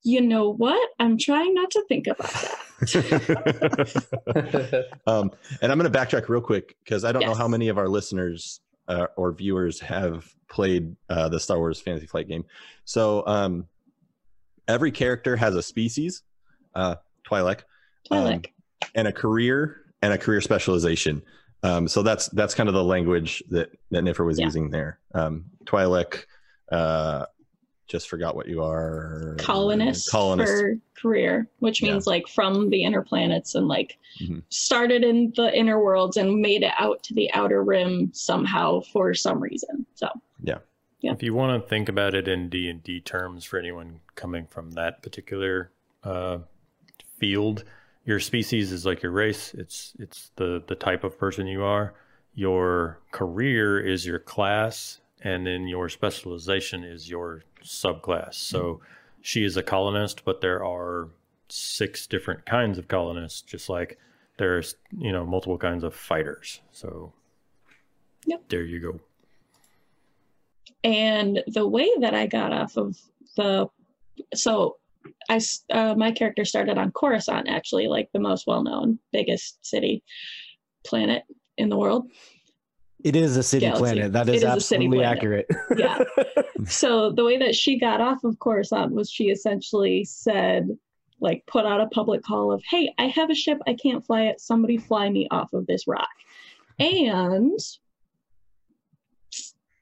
you know what? I'm trying not to think about that. um, and I'm going to backtrack real quick because I don't know how many of our listeners uh, or viewers have played uh, the Star Wars Fantasy Flight game. So um, every character has a species, uh, Twi'lek, um, and a career and a career specialization. Um, so that's that's kind of the language that that Niffer was Yeah. using there. Um, Twi'lek, uh, just forgot what you are. colonist, Colonist. for career, which Yeah. means like from the inner planets and like Mhm. started in the inner worlds and made it out to the outer rim somehow for some reason. So Yeah. If you want to think about it in D and D terms, for anyone coming from that particular uh, field, your species is like your race. It's it's the the type of person you are. Your career is your class, and then your specialization is your subclass. So she is a colonist, but there are six different kinds of colonists, just like there's you know multiple kinds of fighters. So Yep. there you go. and the way that I got off of the so I, uh, my character started on Coruscant actually like the most well known biggest city planet in the world It is a city Galaxy. planet. That is, is absolutely accurate. Yeah. so the way that she got off of Coruscant was she essentially said, like, put out a public call of, "Hey, I have a ship. I can't fly it. Somebody fly me off of this rock." And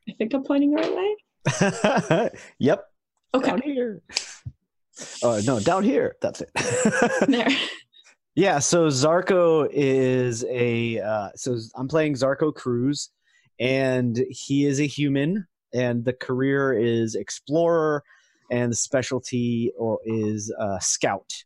I think I'm pointing the right way. yep. Okay, Down here. Oh no, down here. That's it. there. Yeah, so Zarko is a uh, so I'm playing Zarko Cruz, and he is a human, and the career is explorer, and the specialty is uh, scout.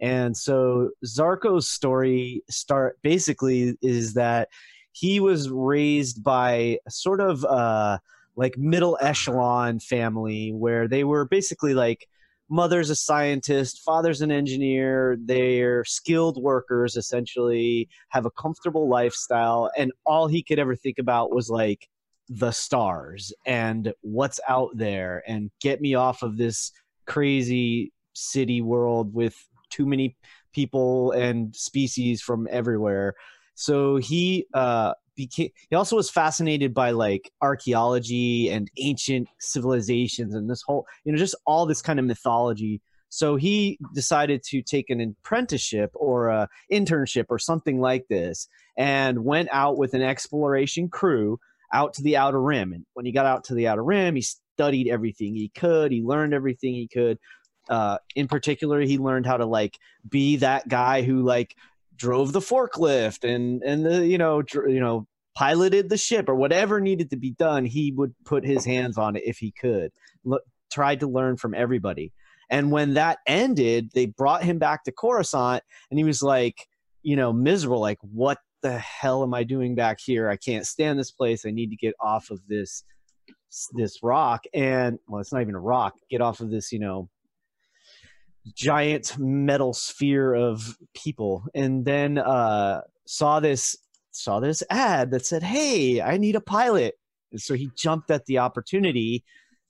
And so Zarko's story start basically is that he was raised by sort of uh, like middle echelon family where they were basically like mother's a scientist, father's an engineer. They're skilled workers, essentially, have a comfortable lifestyle. And all he could ever think about was like the stars and what's out there and get me off of this crazy city world with too many people and species from everywhere. So he uh, became. He also was fascinated by like archaeology and ancient civilizations and this whole, you know, just all this kind of mythology. So he decided to take an apprenticeship or a internship or something like this, and went out with an exploration crew out to the outer rim. And when he got out to the outer rim, he studied everything he could. He learned everything he could. Uh, in particular, he learned how to like be that guy who like drove the forklift and and the you know dr- you know piloted the ship or whatever needed to be done. He would put his hands on it if he could. L- tried to learn from everybody. And when that ended, they brought him back to Coruscant, and he was like, you know, miserable. Like, what the hell am I doing back here? I can't stand this place. I need to get off of this this rock and well it's not even a rock get off of this you know giant metal sphere of people and then uh saw this saw this ad that said hey i need a pilot. And so he jumped at the opportunity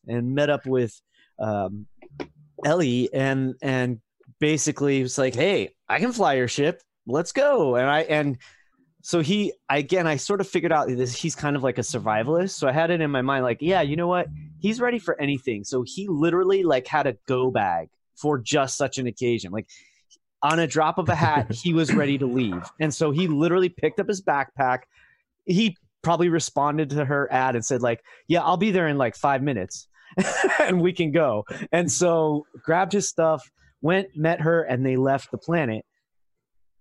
and met up with um ellie and and basically was like hey i can fly your ship. Let's go. And i and so he again i sort of figured out this he's kind of like a survivalist. So i had it in my mind like yeah you know what? He's ready for anything. So he literally like had a go bag for just such an occasion. Like on a drop of a hat he was ready to leave. And so he literally picked up his backpack. He probably responded to her ad and said like yeah i'll be there in like five minutes and we can go. And so grabbed his stuff went met her and they left the planet.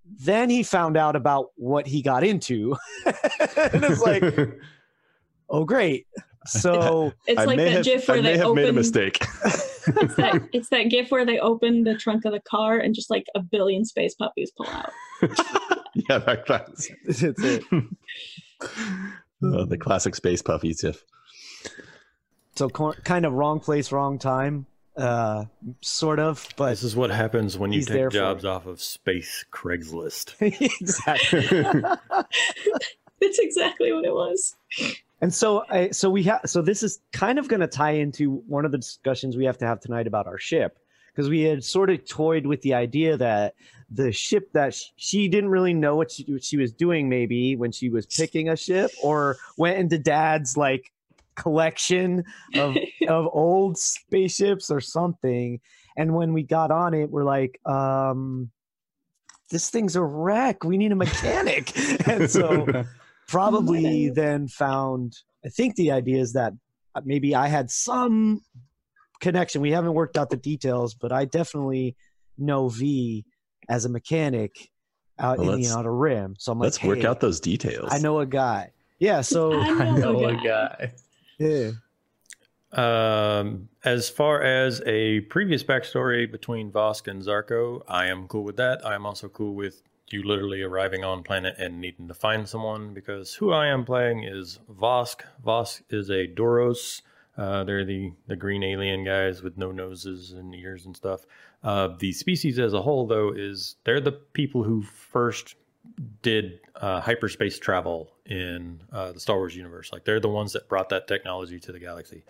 Then he found out about what he got into. And it's like oh great. So It's I like may that have, GIF I where may they have made a mistake. It's that it's that GIF where they open the trunk of the car and just like a billion space puppies pull out. yeah, that, that's that's it uh, the classic space puppies. If so kind of wrong place wrong time uh sort of but This is what happens when you take jobs off of space Craigslist. exactly That's exactly what it was. And so I, so we have so this is kind of going to tie into one of the discussions we have to have tonight about our ship because we had sort of toyed with the idea that the ship that sh- she didn't really know what she, what she was doing maybe when she was picking a ship or went into dad's like collection of of old spaceships or something. And when we got on it we're like um this thing's a wreck. We need a mechanic. And so probably then found i think the idea is that uh, maybe i had some connection we haven't worked out the details but i definitely know v as a mechanic out Well, in the outer rim so i'm like let's work out those details. i know a guy yeah so I I know know a a guy. guy. yeah Um, as far as a previous backstory between Vosk and Zarko, I am cool with that. I am also cool with you literally arriving on planet and needing to find someone because who I am playing is Vosk. Vosk is a Duros. Uh, they're the, the green alien guys with no noses and ears and stuff. Uh, the species as a whole, though, is they're the people who first did uh, hyperspace travel in uh, the Star Wars universe. Like they're the ones that brought that technology to the galaxy.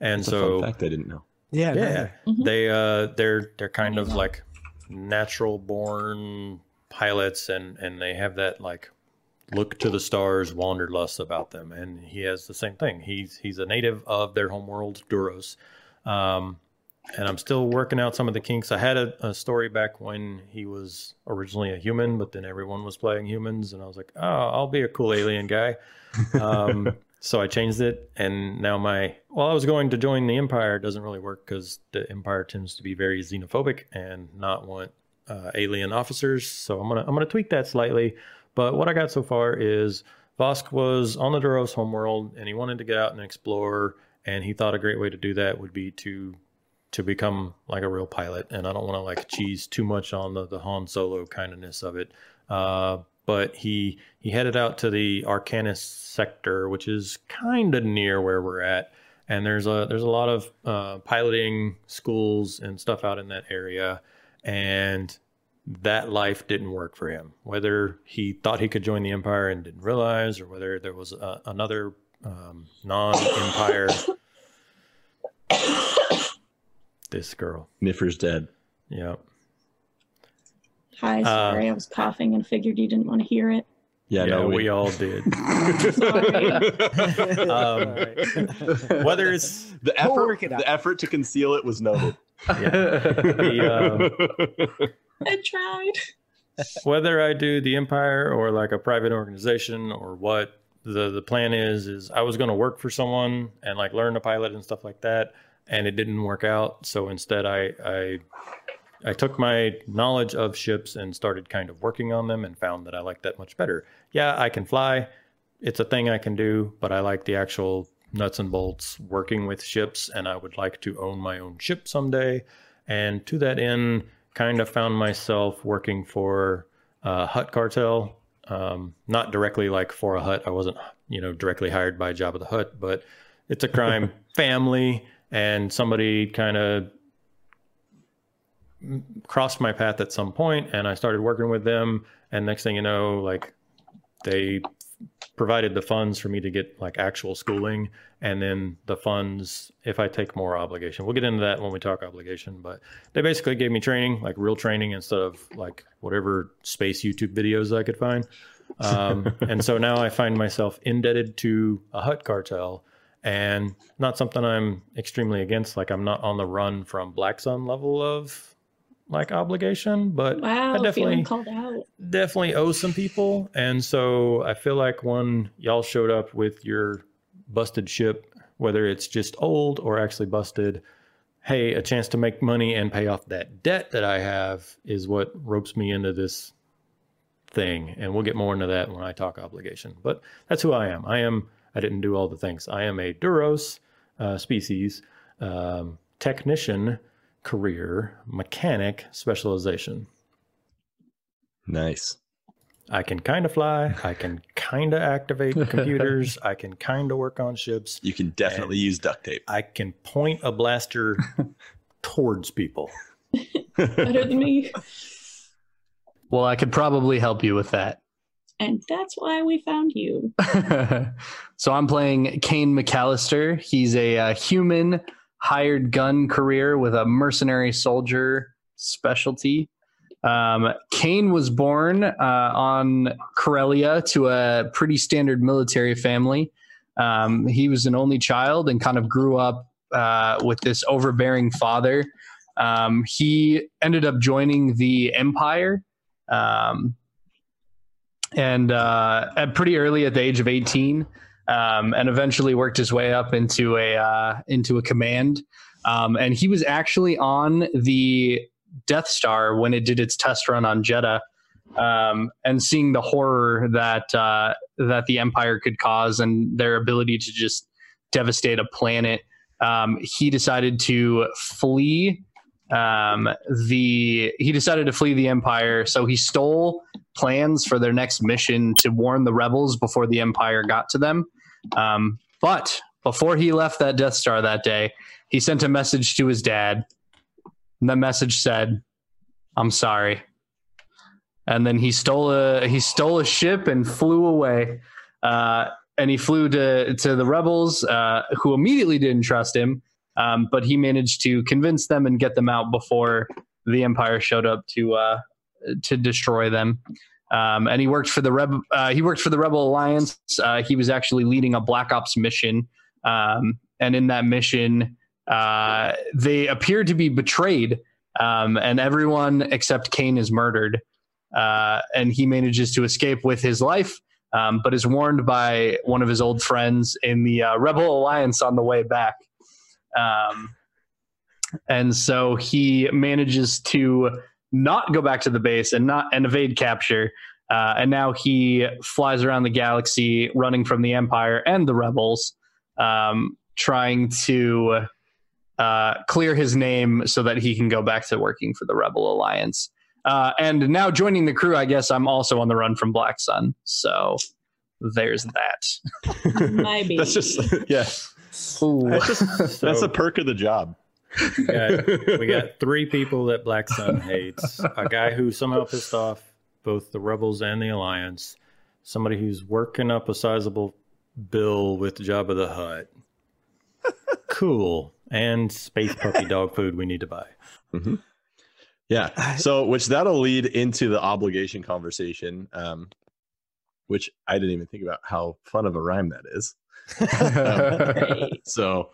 And That's a so fun fact I didn't know. yeah yeah, Mhm. they uh they're they're kind of like natural born pilots and and they have that like look to the stars wanderlust about them. And he has the same thing. He's he's a native of their homeworld Duros. Um and i'm still working out some of the kinks. I had a, a story back when he was originally a human but then everyone was playing humans and i was like oh i'll be a cool alien guy. Um, so I changed it, and now my well, I was going to join the Empire. It doesn't really work because the Empire tends to be very xenophobic and not want uh, alien officers. So I'm gonna I'm gonna tweak that slightly. But what I got so far is Vosk was on the Duros homeworld, and he wanted to get out and explore. And he thought a great way to do that would be to to become like a real pilot. And I don't want to like cheese too much on the the Han Solo kindness of it. Uh, but he he headed out to the Arkanis sector, which is kind of near where we're at, and there's a there's a lot of uh, piloting schools and stuff out in that area, and that life didn't work for him. Whether he thought he could join the empire and didn't realize, or whether there was a, another um, non-empire. this girl, Niffer's dead. yeah. Hi, Uh, sorry, I was coughing and figured you didn't want to hear it. Yeah, Yeah, no, we all did. Um, Whether it's the effort, it the effort to conceal it was noted. Yeah, the, um, I tried. whether I do the empire or like a private organization or what the the plan is is I was going to work for someone and like learn to pilot and stuff like that and it didn't work out so instead I I I took my knowledge of ships and started kind of working on them and found that I like that much better. Yeah, I can fly. It's a thing I can do, but I like the actual nuts and bolts working with ships and I would like to own my own ship someday. And to that end, kind of found myself working for uh, Hutt Cartel. Um, not directly like for a Hutt. I wasn't, you know, directly hired by Jabba the Hutt, but it's a crime family, and somebody kind of crossed my path at some point, and I started working with them. And next thing you know, like they provided the funds for me to get like actual schooling and then the funds if I take more obligation. We'll get into that when we talk obligation, but they basically gave me training, like real training instead of like whatever space YouTube videos I could find. Um, and so now I find myself indebted to a Hutt cartel and not something I'm extremely against. Like I'm not on the run from Black Sun level of like obligation, but Wow, I definitely called out. definitely owe some people. And so I feel like when y'all showed up with your busted ship, whether it's just old or actually busted, hey, a chance to make money and pay off that debt that I have is what ropes me into this thing. And we'll get more into that when I talk obligation. But that's who I am. I am, I didn't do all the things. I am a Duros uh, species um, technician career mechanic specialization. Nice. I can kind of fly. I can kind of activate computers. I can kind of work on ships. You can definitely use duct tape. I can point a blaster towards people. Better than me. well, I could probably help you with that. And that's why we found you. so I'm playing Kane McAllister. He's a, uh human hired gun career with a mercenary soldier specialty. Um, Kane was born uh, on Corellia to a pretty standard military family. Um, he was an only child and kind of grew up uh, with this overbearing father. Um, he ended up joining the Empire. Um, and uh, at pretty early at the age of 18 um, and eventually worked his way up into a uh, into a command. Um, and he was actually on the Death Star when it did its test run on Jedha um, and seeing the horror that uh, that the Empire could cause and their ability to just devastate a planet. Um, he decided to flee um, the he decided to flee the Empire. So he stole plans for their next mission to warn the rebels before the Empire got to them. Um, but before he left that Death Star that day, he sent a message to his dad. And the message said, "I'm sorry." And then he stole a he stole a ship and flew away. Uh, and he flew to to the rebels, uh, who immediately didn't trust him. Um, but he managed to convince them and get them out before the Empire showed up to uh, to destroy them. Um, and he worked for the Reb- uh, he worked for the Rebel Alliance. Uh, he was actually leading a Black Ops mission, um, and in that mission, uh, they appear to be betrayed, um, and everyone except Kane is murdered. Uh, and he manages to escape with his life, um, but is warned by one of his old friends in the uh, Rebel Alliance on the way back. Um, and so he manages to not go back to the base and not and evade capture. Uh, and now he flies around the galaxy, running from the Empire and the Rebels, um, trying to uh, clear his name so that he can go back to working for the Rebel Alliance. Uh, and now joining the crew, I guess I'm also on the run from Black Sun. So there's that. Maybe. That's just yeah. Ooh. That's just So- that's a perk of the job. We got, we got three people that Black Sun hates. A guy who somehow pissed off both the rebels and the alliance. Somebody who's working up a sizable bill with Jabba the Hutt. Cool. And space puppy dog food we need to buy. Yeah. So, which that'll lead into the obligation conversation, um, which I didn't even think about how fun of a rhyme that is. Right. So,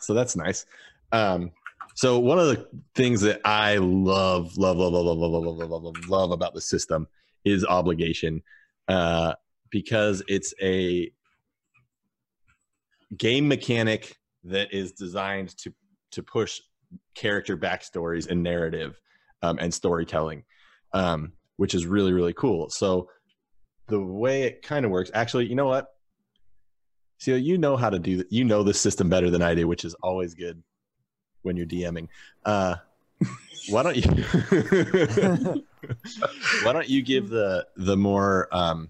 so that's nice. Um, so one of the things that I love, love, love, love, love, love, love, love, love, about the system is obligation, uh, because it's a game mechanic that is designed to to push character backstories and narrative um, and storytelling, um, which is really really cool. So the way it kind of works, actually, you know what? So you know how to do that. You know the system better than I do, which is always good when you're DMing. Uh, why don't you? why don't you give the the more um,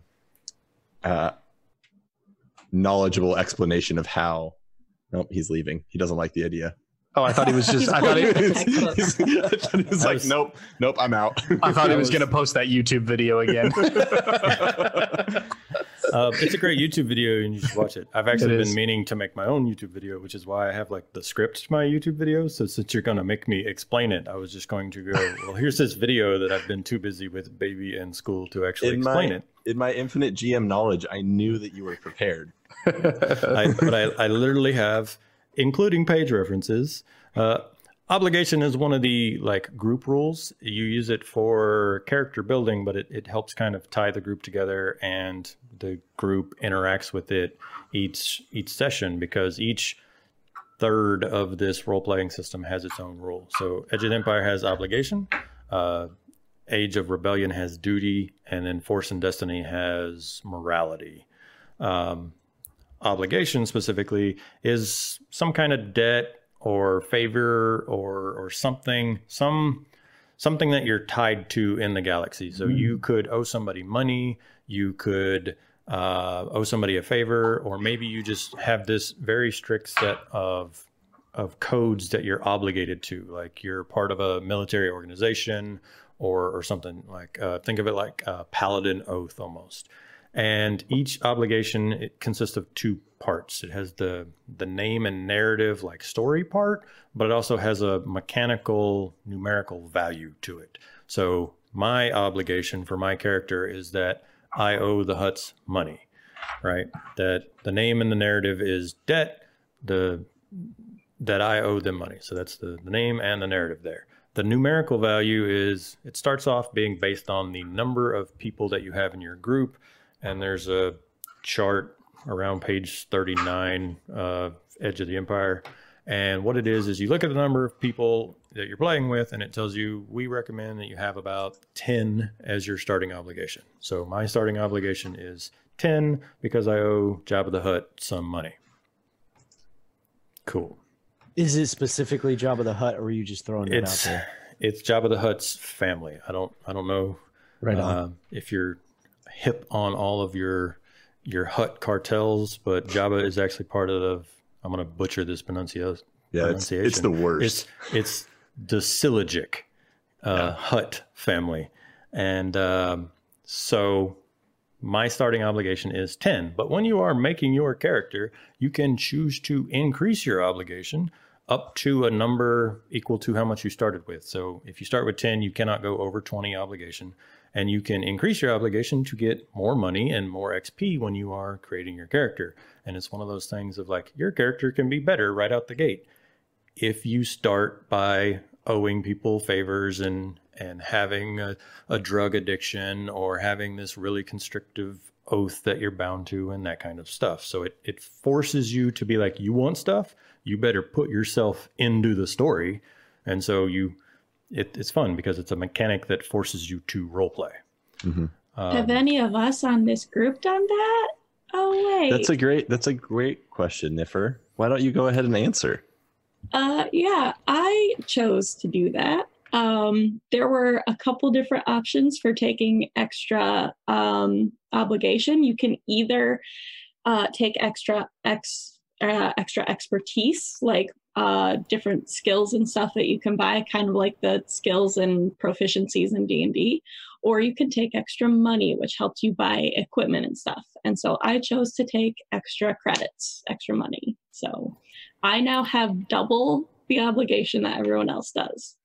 uh, knowledgeable explanation of how? Nope, he's leaving. He doesn't like the idea. Oh, I thought he was just. I thought he, He's- I thought he was like, was- nope, nope, I'm out. I thought he was was- going to post that YouTube video again. Uh, it's a great YouTube video and you should watch it. I've actually It been meaning to make my own YouTube video, which is why I have like the script to my YouTube videos. So since you're going to make me explain it, I was just going to go, well, here's this video that I've been too busy with baby and school to actually In explain my- it. In my infinite GM knowledge, I knew that you were prepared. I, but I, I literally have, including page references. Uh, obligation is one of the like group rules. You use it for character building, but it, it helps kind of tie the group together, and the group interacts with it each each session because each third of this role playing system has its own rule. So Edge of Empire has obligation. Uh, Age of Rebellion has duty, and then Force and Destiny has morality. Um, obligation specifically is some kind of debt or favor or or something some something that you're tied to in the galaxy. So you could owe somebody money you could uh, owe somebody a favor or maybe you just have this very strict set of of codes that you're obligated to like you're part of a military organization or or something like uh, think of it like a paladin oath almost and each obligation it consists of two parts. It has the the name and narrative like story part but it also has a mechanical numerical value to it. So my obligation for my character is that i owe the Hutts money right? That the name and the narrative is debt the that i owe them money. So that's the, the name and the narrative there. The numerical value is it starts off being based on the number of people that you have in your group and there's a chart around page 39 uh, edge of the empire. And what it is is you look at the number of people that you're playing with and it tells you we recommend that you have about 10 as your starting obligation. So my starting obligation is 10 because i owe jabba the hutt some money. Cool. Is it specifically Jabba the Hutt, or were you just throwing it out there? it's jabba the hutt's family. I don't i don't know Right on. uh, if you're hip on all of your your Hutt cartels, but Jabba is actually part of. I'm going to butcher this pronunciation. Yeah, it's, it's the worst. It's it's the Silagic uh, Hutt family, and um, so my starting obligation is 10. But when you are making your character, you can choose to increase your obligation up to a number equal to how much you started with. So if you start with 10, you cannot go over 20 obligation. And you can increase your obligation to get more money and more XP when you are creating your character. And it's one of those things of like, your character can be better right out the gate. If you start by owing people favors and and having a, a drug addiction or having this really constrictive oath that you're bound to and that kind of stuff. So it, it forces you to be like you want stuff? You better put yourself into the story. And so you it, it's fun because it's a mechanic that forces you to role play Mhm. Um, Have any of us on this group done that? Oh wait. That's a great. That's a great question, Niffer. Why don't you go ahead and answer? Uh, yeah, I chose to do that. Um, there were a couple different options for taking extra um, obligation. You can either uh, take extra X uh, extra expertise, like uh, different skills and stuff that you can buy, kind of like the skills and proficiencies in D and D, or you can take extra money, which helps you buy equipment and stuff. And so I chose to take extra credits, extra money. So I now have double the obligation that everyone else does.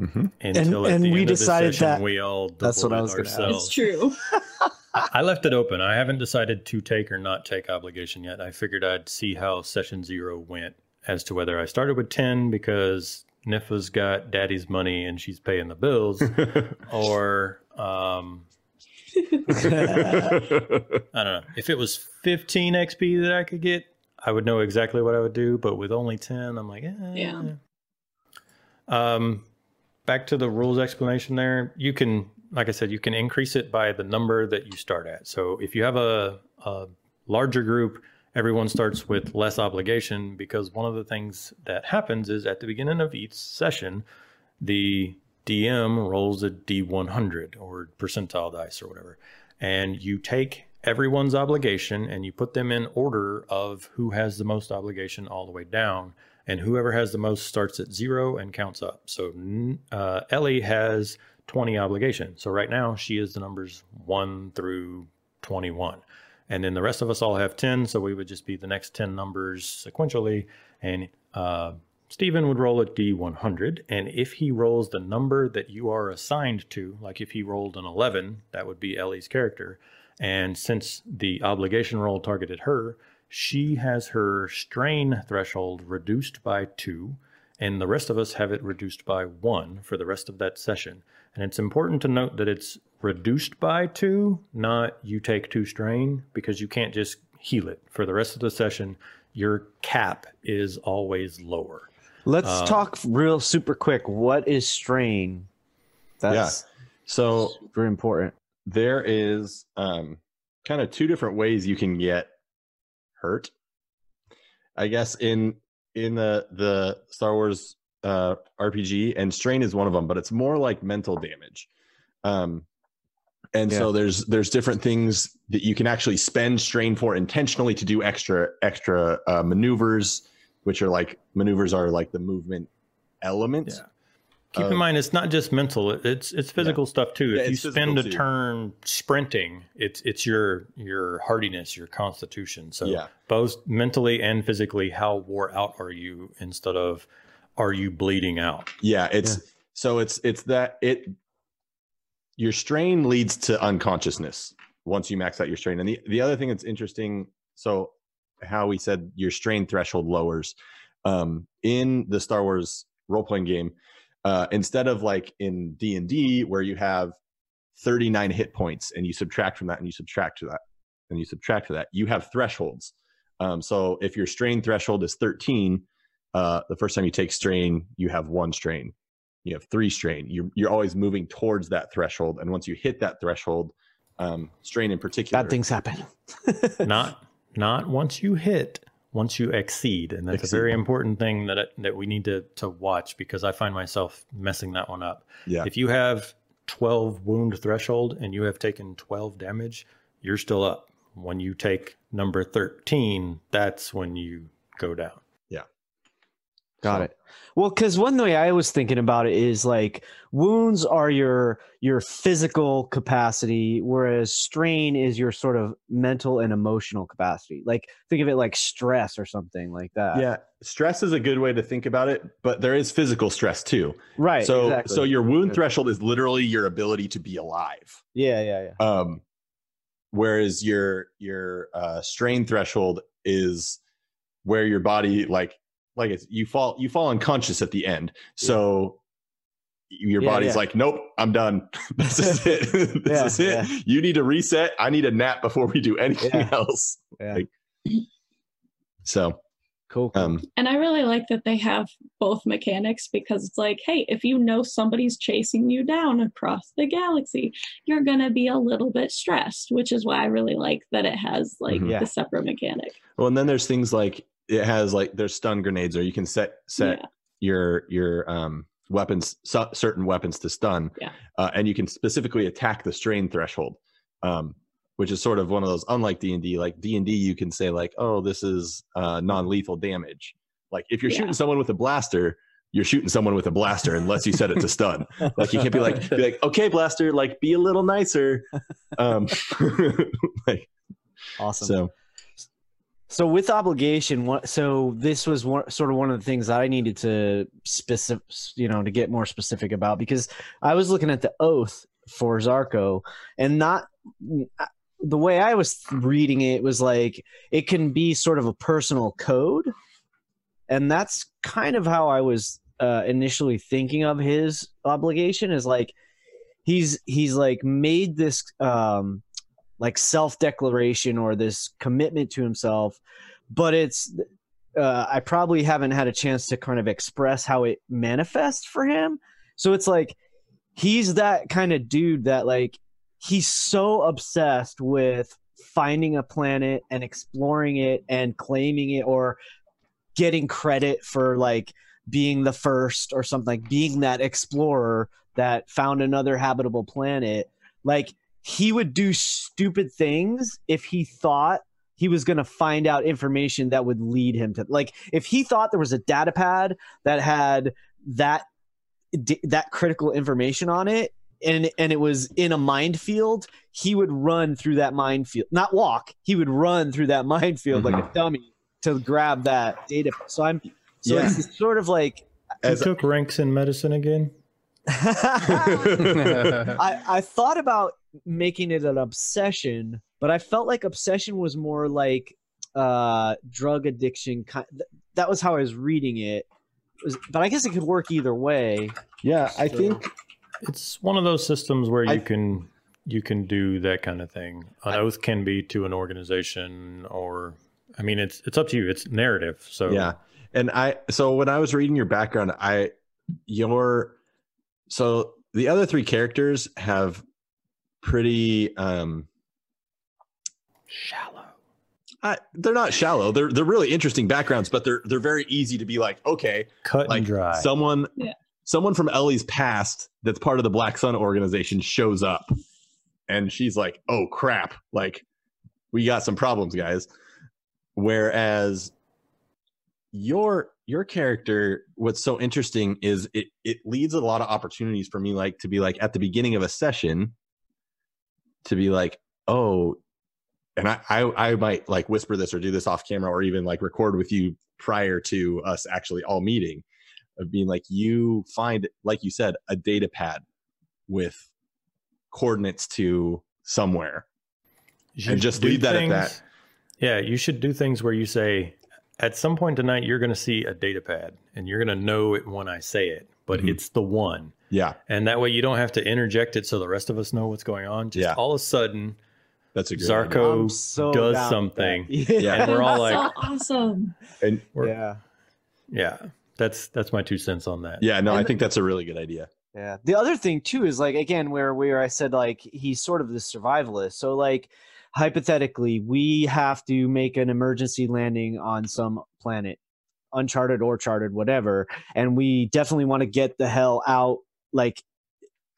Mm-hmm. Until at and we end of the decided session, that- we all That's what I was gonna ask. ourselves. It's true. I I left it open. I haven't decided to take or not take obligation yet. I figured I'd see how session zero went as to whether I started with 10 because Niffer's got daddy's money and she's paying the bills, or um, I don't know. If it was 15 XP that I could get, I would know exactly what I would do. But with only 10, I'm like, eh. Yeah. Um, back to the rules explanation there. You can, like I said, you can increase it by the number that you start at. So if you have a, a larger group, everyone starts with less obligation because one of the things that happens is at the beginning of each session, the DM rolls a D100 or percentile dice or whatever, and you take everyone's obligation and you put them in order of who has the most obligation all the way down. And whoever has the most starts at zero and counts up. So uh, Ellie has 20 obligation. So right now she is the numbers one through 21. And then the rest of us all have 10. So we would just be the next 10 numbers sequentially. And uh, Stephen would roll a D100. And if he rolls the number that you are assigned to, like if he rolled an 11, that would be Ellie's character. And since the obligation roll targeted her, she has her strain threshold reduced by two, and the rest of us have it reduced by one for the rest of that session. And it's important to note that it's reduced by two, not you take two strain, because you can't just heal it. For the rest of the session, your cap is always lower. Let's Uh, talk real super quick. What is strain? That's so very important. there is um, kind of two different ways you can get hurt. I guess in in the the Star Wars uh, RPG, and strain is one of them, but it's more like mental damage. Um, and so there's there's different things that you can actually spend strain for intentionally to do extra extra uh, maneuvers, which are like maneuvers are like the movement elements. Yeah. Keep in mind, it's not just mental; it's it's physical stuff too. Yeah, if you spend a too. turn sprinting, it's it's your your hardiness, your constitution. So Yeah. both mentally and physically, how wore out are you? Instead of are you bleeding out? Yeah, it's so it's it's that it your strain leads to unconsciousness once you max out your strain. And the, the other thing that's interesting, so how we said your strain threshold lowers um, in the Star Wars role playing game, uh, instead of like in D and D where you have 39 hit points and you subtract from that and you subtract to that and you subtract to that, you have thresholds. Um, so if your strain threshold is 13, uh, the first time you take strain, you have one strain. You have three strain. You're you're always moving towards that threshold, and once you hit that threshold, um, strain in particular, Bad things happen. not not once you hit, once you exceed, and that's Exceed. a very important thing that that we need to to watch because I find myself messing that one up. Yeah, If you have 12 wound threshold and you have taken 12 damage, you're still up. When you take number 13, that's when you go down. Got So- it. Well, because one way I was thinking about it is like wounds are your your physical capacity, whereas strain is your sort of mental and emotional capacity. Like think of it like stress or something like that. yeah. Stress is a good way to think about it, but there is physical stress too. Right. so exactly. so your wound threshold is literally your ability to be alive. yeah, yeah, yeah. Um, whereas your your uh, strain threshold is where your body like like it's you fall you fall unconscious at the end. So your Yeah, body's yeah. like, nope, I'm done. this is it. this Yeah, is it. yeah. You need to reset. I need a nap before we do anything Yeah. else. Yeah. Like, so Cool. cool. um And I really like that they have both mechanics because it's like, hey, if you know somebody's chasing you down across the galaxy, you're going to be a little bit stressed, which is why I really like that it has like Mhm. Yeah. the separate mechanic. well and then there's things like it has like there's stun grenades or you can set set Yeah. your your um weapons su- certain weapons to stun Yeah. uh, and you can specifically attack the strain threshold um which is sort of one of those unlike d&d like d&d you can say like oh this is uh, non-lethal damage like if you're Yeah. shooting someone with a blaster you're shooting someone with a blaster unless you set it to stun like you can't be like be like okay blaster like be a little nicer um like Awesome. so So with obligation, what? So this was one, sort of one of the things I needed to specific, you know, to get more specific about because I was looking at the oath for Zarko, and not the way I was reading it was like it can be sort of a personal code, and that's kind of how I was uh, initially thinking of his obligation is like he's he's like made this um like self declaration or this commitment to himself, but it's uh, I probably haven't had a chance to kind of express how it manifests for him. So it's like he's that kind of dude that like he's so obsessed with finding a planet and exploring it and claiming it or getting credit for like being the first or something like being that explorer that found another habitable planet like he would do stupid things if he thought he was going to find out information that would lead him to like if he thought there was a data pad that had that d- that critical information on it and and it was in a minefield he would run through that minefield not walk he would run through that minefield like a mm-hmm. dummy to grab that data so i'm so Yeah. it's sort of like You as took ranks in medicine again? I, I thought about making it an obsession, but I felt like obsession was more like uh, drug addiction. ki- That was how I was reading it. It was- but I guess it could work either way. yeah i think It's one of those systems where you I- can you can do that kind of thing. An oath can be to an organization or I mean it's it's up to you. It's narrative. So Yeah. And I so when I was reading your background, I your so the other three characters have pretty um shallow. I, they're not shallow. They're they're really interesting backgrounds, but they're they're very easy to be like, okay, Cut like and dry. someone Yeah. someone from Ellie's past that's part of the Black Sun organization shows up and she's like, "Oh crap, like we got some problems, guys." Whereas your your character what's so interesting is it it leads a lot of opportunities for me like to be like at the beginning of a session to be like, "Oh, and I, I I might like whisper this or do this off camera or even like record with you prior to us actually all meeting of being like you find like you said a data pad with coordinates to somewhere You and just leave that at that. Yeah, you should do things where you say, at some point tonight, you're going to see a data pad and you're going to know it when I say it, but Mhm. it's the one. yeah And that way you don't have to interject it so the rest of us know what's going on. Just Yeah. all of a sudden, that's a good Zarko so does something. Yeah. and we're all like, so awesome. and yeah. yeah, that's that's my two cents on that. yeah no i think that's a really good idea Yeah. The other thing too is like again where where I said like he's sort of the survivalist. So like hypothetically, we have to make an emergency landing on some planet, uncharted or charted, whatever, and we definitely want to get the hell out like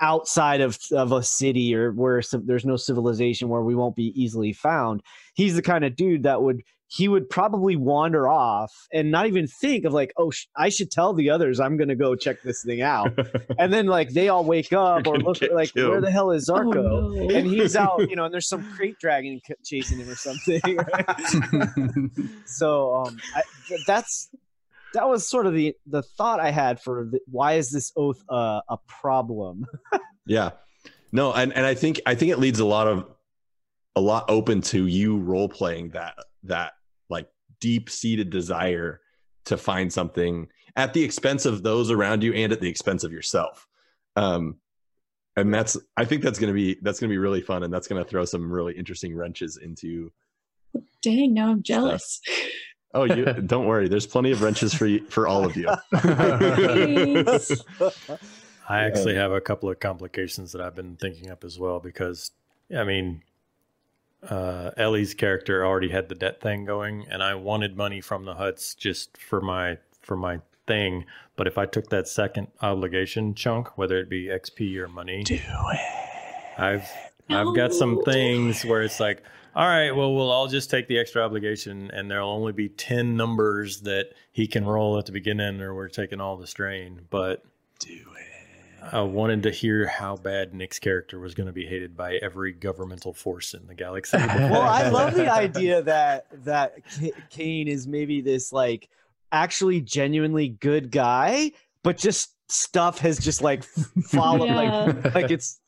outside of of a city or where civ- there's no civilization where we won't be easily found. He's the kind of dude that would he would probably wander off and not even think of like, oh, sh- I should tell the others I'm going to go check this thing out. and then like they all wake up or look get like, where the hell is Oh, Zarko? no. And he's out, you know, and there's some crate dragon chasing him or something. right? so um, I, that's that was sort of the the thought I had for the, why is this oath uh, a problem? yeah no and, and i think i think it leads a lot of a lot open to you role playing that that like deep seated desire to find something at the expense of those around you and at the expense of yourself um and that's i think that's gonna be that's gonna be really fun and that's gonna throw some really interesting wrenches into Dang, now I'm jealous. Oh you don't worry. There's plenty of wrenches for you for all of you. I actually have a couple of complications that I've been thinking up as well because, I mean, uh, Ellie's character already had the debt thing going, and I wanted money from the Hutts just for my for my thing. But if I took that second obligation chunk, whether it be XP or money, do it. I've I've got some things where it's like, all right, well, we'll all just take the extra obligation, and there'll only be ten numbers that he can roll at the beginning, or we're taking all the strain. But Do it. I wanted to hear how bad Nick's character was going to be hated by every governmental force in the galaxy. well, I love the idea that that K- Kane is maybe this like actually genuinely good guy, but just stuff has just like followed like like it's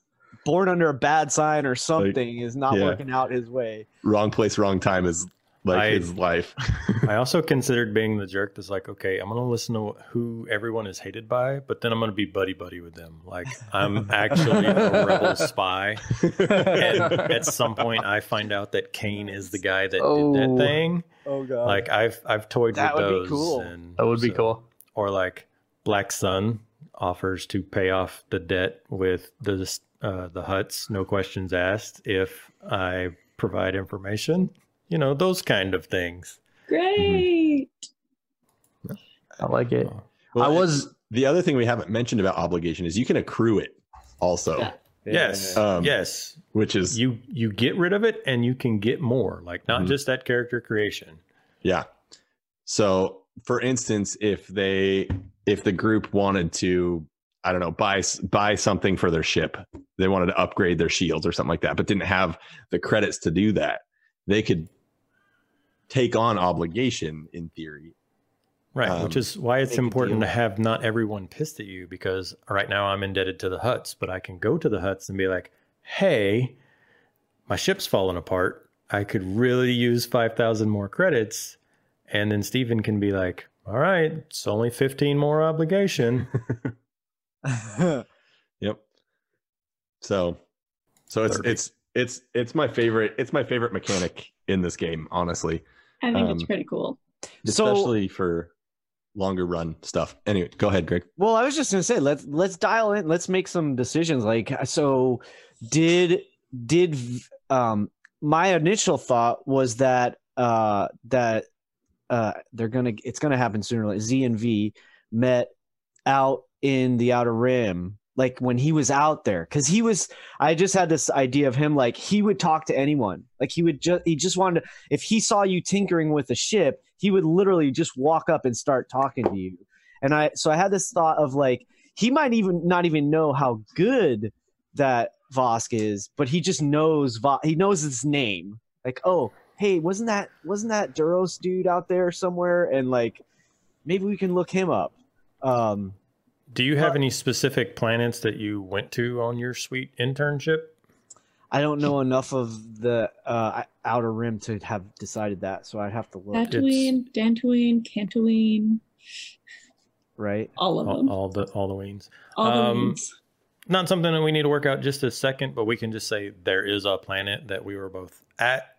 born under a bad sign or something is not yeah. working out his way. Wrong place, wrong time is like I- his life. I also considered being the jerk that's like, okay, I'm going to listen to who everyone is hated by, but then I'm going to be buddy buddy with them. Like, I'm actually a rebel spy. And at some point, I find out that Kane is the guy that Oh. did that oh. thing. Oh god. Like, I've I've toyed That with would be those. cool. And That would be cool. Or like Black Sun offers to pay off the debt with the uh, the Hutts, no questions asked, if I provide information. You know those kind of things. Great. I like it. Well, I was the other thing we haven't mentioned about obligation is you can accrue it also, Yeah. Yes, Um, yes. which is You you get rid of it and you can get more. Like not Mhm. just that character creation. Yeah. So, for instance, if they if the group wanted to, I don't know, buy buy something for their ship, they wanted to upgrade their shields or something like that, but didn't have the credits to do that, they could take on obligation in theory. Right, Um, which is why it's important to have not everyone pissed at you because right now I'm indebted to the Hutts, but I can go to the Hutts and be like, "Hey, my ship's falling apart. I could really use 5,000 more credits." And then Stephen can be like, "All right, it's only 15 more obligation." Yep. So, so it's Thirty. it's it's it's my favorite. It's my favorite mechanic in this game, honestly, I think it's Um, pretty cool. So- especially for longer run stuff. Anyway, go ahead, Greg. Well, I was just gonna say let's let's dial in. Let's make some decisions. Like, so did did um my initial thought was that uh that uh they're gonna it's gonna happen sooner. Like Z and V met out in the outer rim. Like when he was out there, because he was, I just had this idea of him like he would talk to anyone. Like he would just, he just wanted to. If he saw you tinkering with a ship, he would literally just walk up and start talking to you. And I so I had this thought of like he might even not even know how good that Vosk is, but he just knows Vo- he knows his name. Like, oh, hey, wasn't that wasn't that Duros dude out there somewhere? And like maybe we can look him up. Um Do you have But- any specific planets that you went to on your sweet internship? I don't know enough of the uh, outer rim to have decided that, so I'd have to look. Tatooine, Dantooine, Cantooine, Right? all of them. All, all the all the wings. all the um, not something that we need to work out just a second, but we can just say there is a planet that we were both at,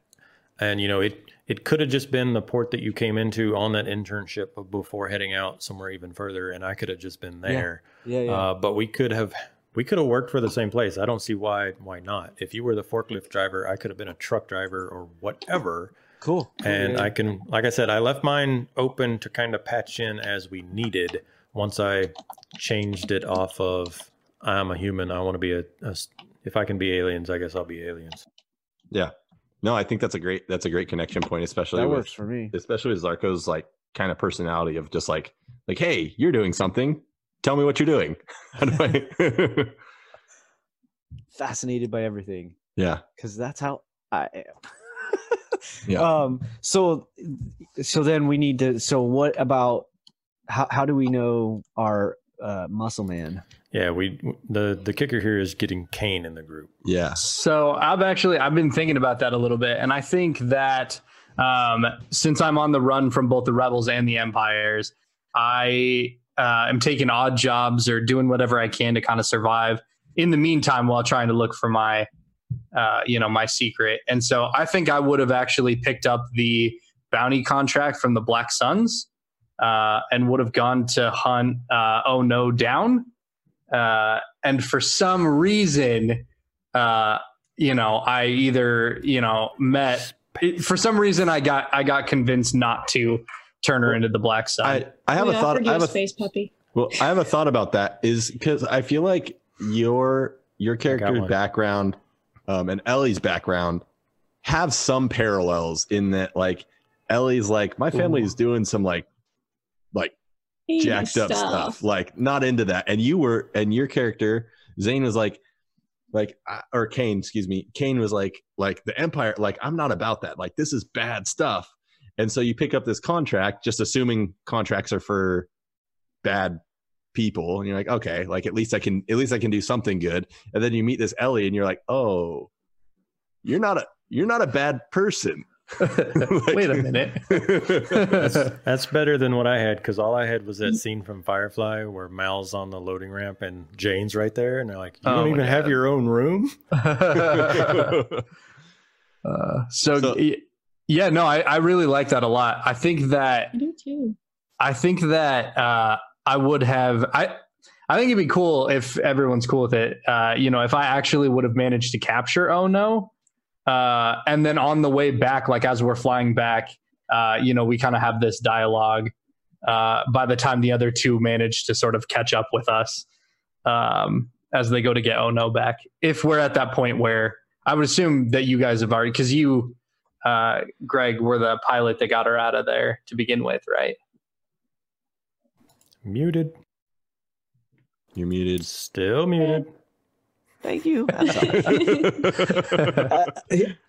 and you know it. It could have just been the port that you came into on that internship before heading out somewhere even further, and I could have just been there. Yeah, yeah. Uh, but we could have we could have worked for the same place. I don't see why why not. If you were the forklift driver, I could have been a truck driver or whatever. cool. And Yeah. I can, like I said, I left mine open to kind of patch in as we needed. Once I changed it off of I'm a human, I want to be a. if I can be aliens, I guess I'll be aliens. Yeah. No, I think that's a great that's a great connection point, especially that with works for me. especially with Zarko's like kind of personality of just like like hey, you're doing something. Tell me what you're doing. Do I? Fascinated by everything. yeah. because that's how I am. Yeah. Um. So, so then we need to. So, what about how? How do we know our uh, muscle man? Yeah, we the the kicker here is getting Kane in the group. Yeah. So I've actually I've been thinking about that a little bit, and I think that um, since I'm on the run from both the rebels and the empires, I uh, am taking odd jobs or doing whatever I can to kind of survive in the meantime while trying to look for my uh, you know my secret. And so I think I would have actually picked up the bounty contract from the Black Suns uh, and would have gone to hunt uh, Oh No down. Uh, and for some reason, uh, you know, I either you know met for some reason I got I got convinced not to turn her into the Black side. I I have we a thought. offered I have a a space puppy. well. I have a thought about that. Is because I feel like your your character's background um, and Ellie's background have some parallels in that like Ellie's like my family is doing some like like Jacked up stuff. like not into that. And you were and your character Zane was like like uh, or Kane excuse me. Kane was like like the empire like I'm not about that. Like this is bad stuff. And so you pick up this contract just assuming contracts are for bad people. And you're like okay like at least I can at least I can do something good. And then you meet this Ellie and you're like oh you're not a you're not a bad person Wait a minute. That's, that's better than what I had because all I had was that scene from Firefly where Mal's on the loading ramp and Jane's right there, and they're like, "You Oh don't my even have your own room." Uh, so, So- yeah, no, I, I really like that a lot. I think that I do too. I think that uh, I would have I I think it'd be cool if everyone's cool with it. Uh, you know, if I actually would have managed to capture Oh No, uh, and then on the way back, like as we're flying back, uh, you know, we kind of have this dialogue. Uh, by the time the other two manage to sort of catch up with us, um, as they go to get Oh No back, if we're at that point where I would assume that you guys have already, because you, uh, Greg, were the pilot that got her out of there to begin with, right? Muted, you're muted still muted. Thank you. Uh,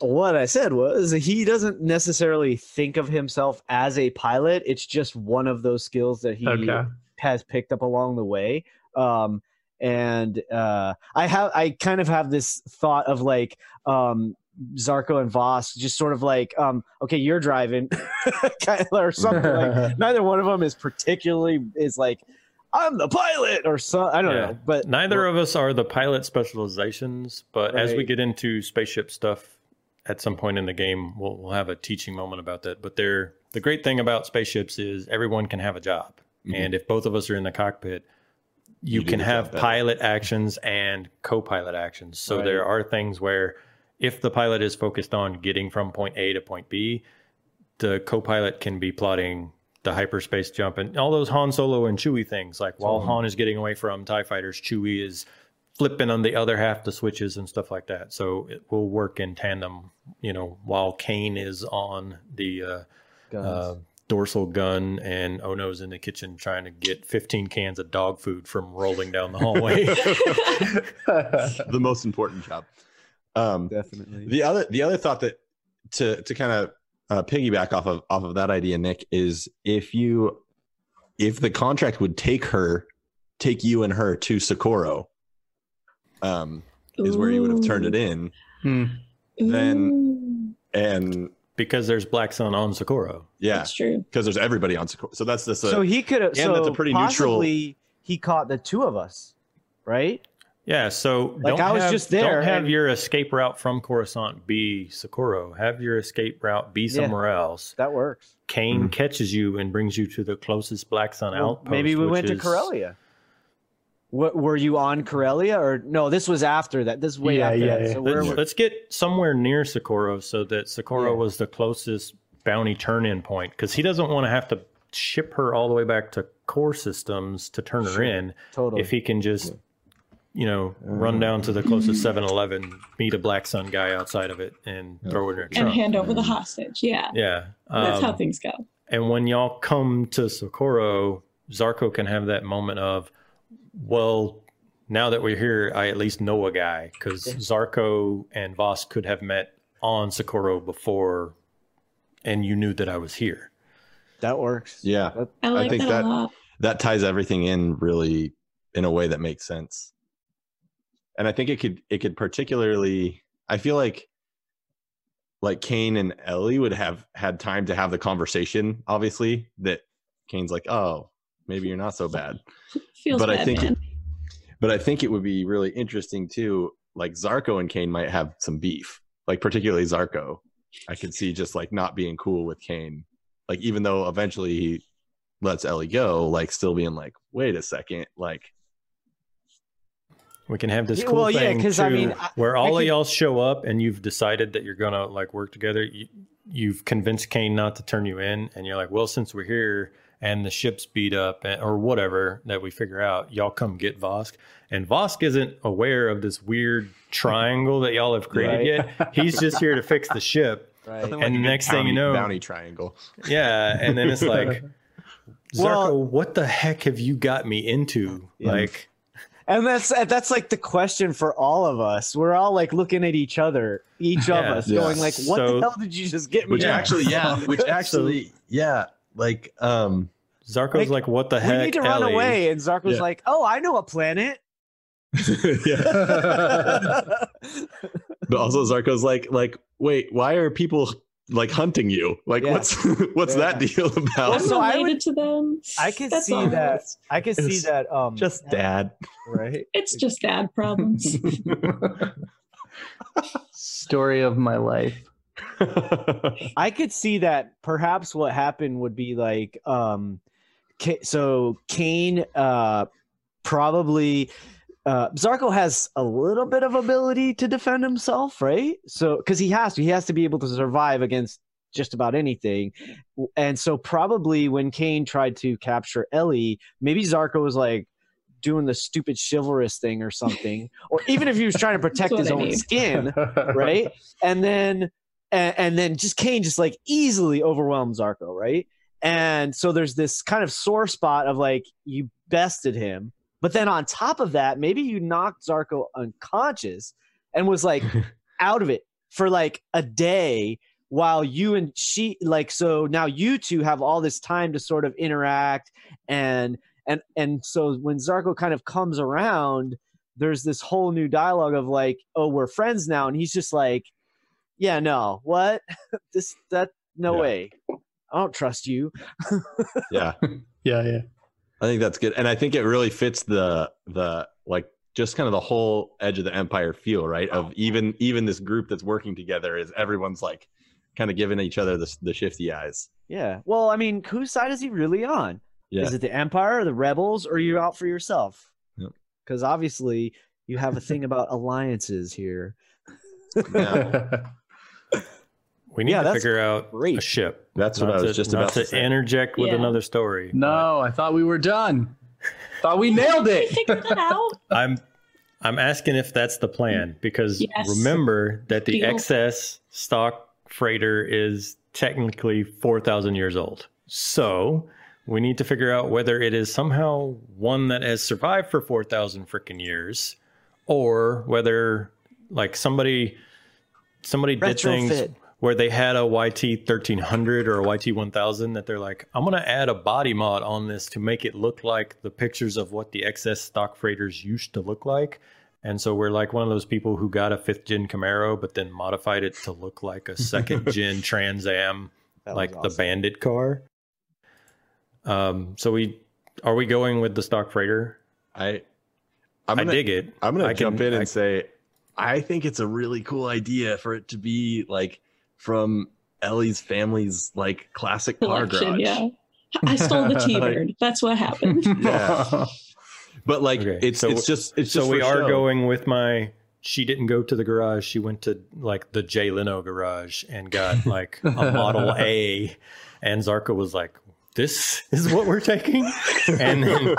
what I said was he doesn't necessarily think of himself as a pilot. It's just one of those skills that he Okay. has picked up along the way. Um, and uh, I have I kind of have this thought of like um, Zarko and Voss, just sort of like, um, okay, you're driving, or something. like neither one of them is particularly is like, I'm the pilot or some. I don't Yeah. know, but Neither of us are the pilot specializations, but as we get into spaceship stuff at some point in the game, we'll, we'll have a teaching moment about that. But they're the great thing about spaceships is everyone can have a job, Mhm. and if both of us are in the cockpit, you, You can the job have better. pilot actions and co-pilot actions. So Right. there are things where if the pilot is focused on getting from point A to point B, the co-pilot can be plotting the hyperspace jump and all those Han Solo and Chewie things. Like while Totally. Han is getting away from Tie fighters, Chewie is flipping on the other half the switches and stuff like that. So it will work in tandem. You know, while Kane is on the uh, uh, dorsal gun and Ono's in the kitchen trying to get 15 cans of dog food from rolling down the hallway. the most important job um definitely. the other the other thought that to to kind of uh, piggyback off of off of that idea nick is if you if the contract would take her take you and her to socorro um is where you would have turned it in Hmm. then- Ooh, and because there's Black Sun on Socorro. yeah That's true. because there's everybody on socorro so that's this uh, so he could have. So that's a pretty neutral- He caught the two of us, right? Yeah, so Like, don't I was have, just there Don't have and- your escape route from Coruscant be Socorro. Have your escape route be Yeah. somewhere else. That works. Kane Mhm. catches you and brings you to the closest Black Sun Well, outpost. maybe we which went to is- Corellia. What were you on Corellia or no? This was after that. This is way Yeah, after yeah, that. yeah. So Let's, were- let's get somewhere near Socorro so that Socorro Yeah. was the closest bounty turn-in point because he doesn't want to have to ship her all the way back to core systems to turn her in totally. if he can just you know run down to the closest 7-eleven meet a black sun guy outside of it and Yeah. throw it in her And hand over the hostage. Yeah. yeah That's how Um, things go. and when y'all come to socorro zarko can have that moment of well now that we're here i at least know a guy because zarko and voss could have met on socorro before and you knew that i was here that works. yeah That- I like think that, that- that ties everything in really in a way that makes sense and i think it could it could particularly i feel like like kane and ellie would have had time to have the conversation obviously that kane's like oh maybe you're not so bad. Feels but I think man. it- but i think it would be really interesting too like zarko and kane might have some beef like particularly zarko. I could see just like not being cool with kane. Like even though eventually he lets ellie go like still being like wait a second like we can have this cool well, yeah, thing 'cause, I too, mean, I- where I all of could- y'all show up and you've decided that you're gonna like work together. You, you've convinced Kane not to turn you in, and you're like, well, since we're here, and the ship's beat up and- or whatever that we figure out, y'all come get Vosk. And Vosk isn't aware of this weird triangle that y'all have created Right. yet. He's just here to fix the ship. Right. And a the good next thing you bounty- know- bounty triangle. Yeah, and then it's like, Zarko, Well- what the heck have you got me into? Yeah. Like, And that's that's like the question for all of us. We're all like looking at each other, each Yeah. of us, Yeah. going like, "What So- the hell did you just get me?" Which into?" actually, yeah, which actually, yeah, like, um, Zarko's Like, like, what the we heck? need to run away. And Zarko's Yeah. like, "Oh, I know a planet." yeah. but also Zarko's like, like, wait, why are people like hunting you? Like, Yeah. what's what's Yeah. that deal about? I'm so I would- to them. I can That's see all. that. I can see that. Um, Just dad. right. It's just dad problems. Story of my life. I could see that perhaps what happened would be like um so Kane uh probably uh Zarko has a little bit of ability to defend himself, right? So cuz he has to he has to be able to survive against just about anything. And so probably when Kane tried to capture Ellie, maybe Zarko was like doing the stupid chivalrous thing or something or even if he was trying to protect his I own need. skin, right? and then and, and then just Kane just like easily overwhelms Zarko, right? And so there's this kind of sore spot of like you bested him, but then on top of that, maybe you knocked Zarko unconscious and was like out of it for like a day while you and she like so now you two have all this time to sort of interact and and and so when Zarko kind of comes around there's this whole new dialogue of like oh we're friends now and he's just like yeah no what this that no Yeah. way i don't trust you yeah. Yeah, yeah. I think that's good, and I think it really fits the the like just kind of the whole edge of the empire feel, right? Of oh, even even this group that's working together is everyone's like kind of giving each other the the shifty eyes. yeah well i mean whose side is he really on Yeah, is it the empire or the rebels or are you out for yourself Yep. because obviously you have a thing about alliances here Yeah. We need Yeah, to figure out great. a ship. that's what I was to- just about to, to say. interject with Yeah. another story. no, I thought we were done. Thought we nailed We it. figured it out. I'm I'm asking if that's the plan because Yes. remember that the Deal. XS stock freighter is technically 4,000 years old. So we need to figure out whether it is somehow one that has survived for 4,000 freaking years or whether like somebody somebody did things Retrofit. Where they had a YT 1300 or a YT 1000 that they're like, I'm going to add a body mod on this to make it look like the pictures of what the XS stock freighters used to look like. And so we're like one of those people who got a fifth gen Camaro, but then modified it to look like a second gen Trans Am, like was the. Bandit car. Um, so we are we going with the stock freighter? I I'm gonna, dig it. I'm gonna I jump can- in and I- say I think it's a really cool idea for it to be like from Ellie's family's like classic car Collection, garage. yeah. I stole the T-bird. That's what happened. Yeah. But like Okay, it's so- it's just it's so just we are show. going with my she didn't go to the garage she went to like the jay leno garage and got like a model a and zarko was like this is what we're taking and then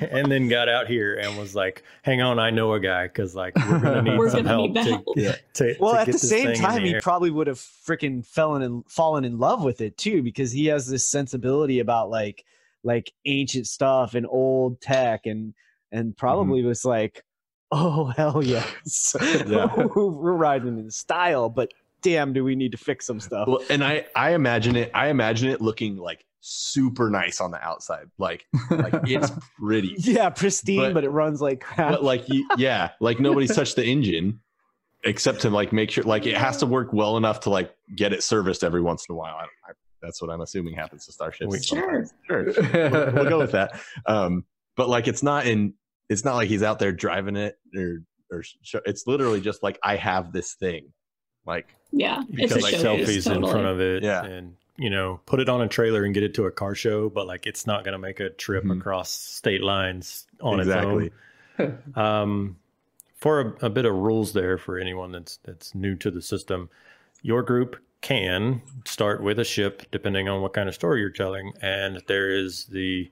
and then got out here and was like hang on i know a guy because like we're gonna need We're some gonna help need to, help. Yeah. to, well to at get the this same time the he air. probably would have freaking fallen in fallen in love with it too because he has this sensibility about like like ancient stuff and old tech and and probably mm-hmm. was like oh hell yes Yeah. we're riding in style but damn do we need to fix some stuff Well, and I I imagine it I imagine it looking like super nice on the outside. Like like it's pretty. yeah pristine but, But- it runs like crap But like you, yeah, like nobody's touched the engine except to like make sure like it has to work well enough to like get it serviced every once in a while. I, I, that's what I'm assuming happens to starships. We- sometimes. Sure. We'll, we'll go with that. Um, but like it's not in it's not like he's out there driving it or or sh- it's literally just like I have this thing. Like Yeah, it's a because like showcase. selfies in front of it Yeah. and you know put it on a trailer and get it to a car show but like it's not going to make a trip Mhm. across state lines on exactly. its own um, for a, a bit of rules there for anyone that's that's new to the system your group can start with a ship, depending on what kind of story you're telling, and there is the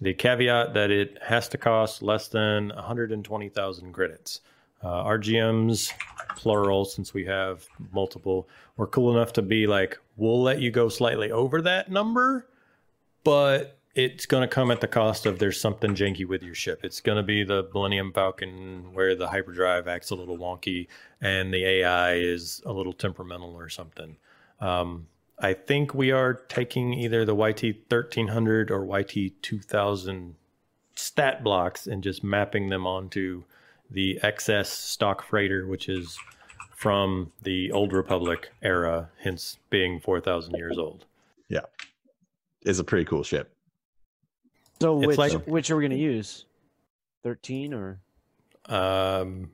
the caveat that it has to cost less than 120,000 credits. Uh, RGMs, plural, since we have multiple, we're cool enough to be like, we'll let you go slightly over that number, but it's going to come at the cost of there's something janky with your ship. It's going to be the Millennium Falcon where the hyperdrive acts a little wonky and the AI is a little temperamental or something. Um, I think we are taking either the YT 1300 or YT 2000 stat blocks and just mapping them onto the XS stock freighter, which is from the Old Republic era, hence being 4,000 years old. Yeah. Is a pretty cool ship. So It's which like- which are we gonna use? Thirteen or Um,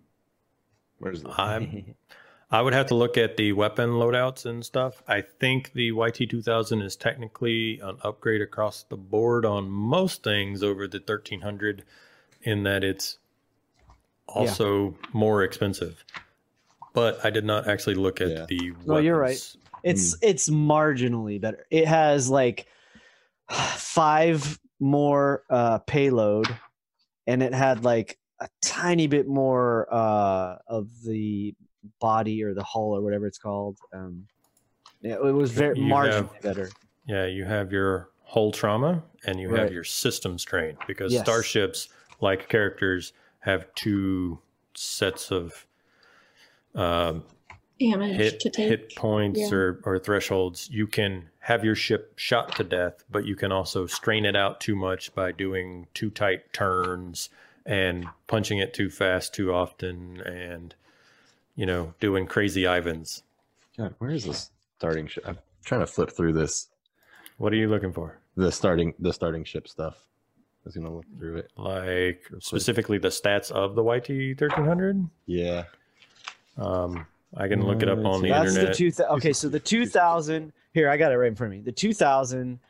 Where's the I'm, I would have to look at the weapon loadouts and stuff. I think the YT 2000 is technically an upgrade across the board on most things over the 1300 in that it's also more expensive. But I did not actually look at Yeah. the No, you're right. It's it's marginally better. It has like five more uh, payload, and it had like a tiny bit more uh, of the body or the hull or whatever it's called. Um, yeah, it was very You marginally have- better. Yeah, you have your hull trauma and you Right. have your system strain because Yes. starships, like characters, have two sets of um, Damage hit to take. hit points Yeah. or, or thresholds. You can have your ship shot to death, but you can also strain it out too much by doing too tight turns and punching it too fast too often and you know doing crazy Ivans. God, where is this starting ship? I'm trying to flip through this What are you looking for? the starting the starting ship stuff. I was gonna look through it. Like specifically the stats of the YT thirteen hundred? Yeah. Um, I can look it up on the That's internet. the two. Th- okay, so the two thousand. Here, I got it right in front of me. The two thousand.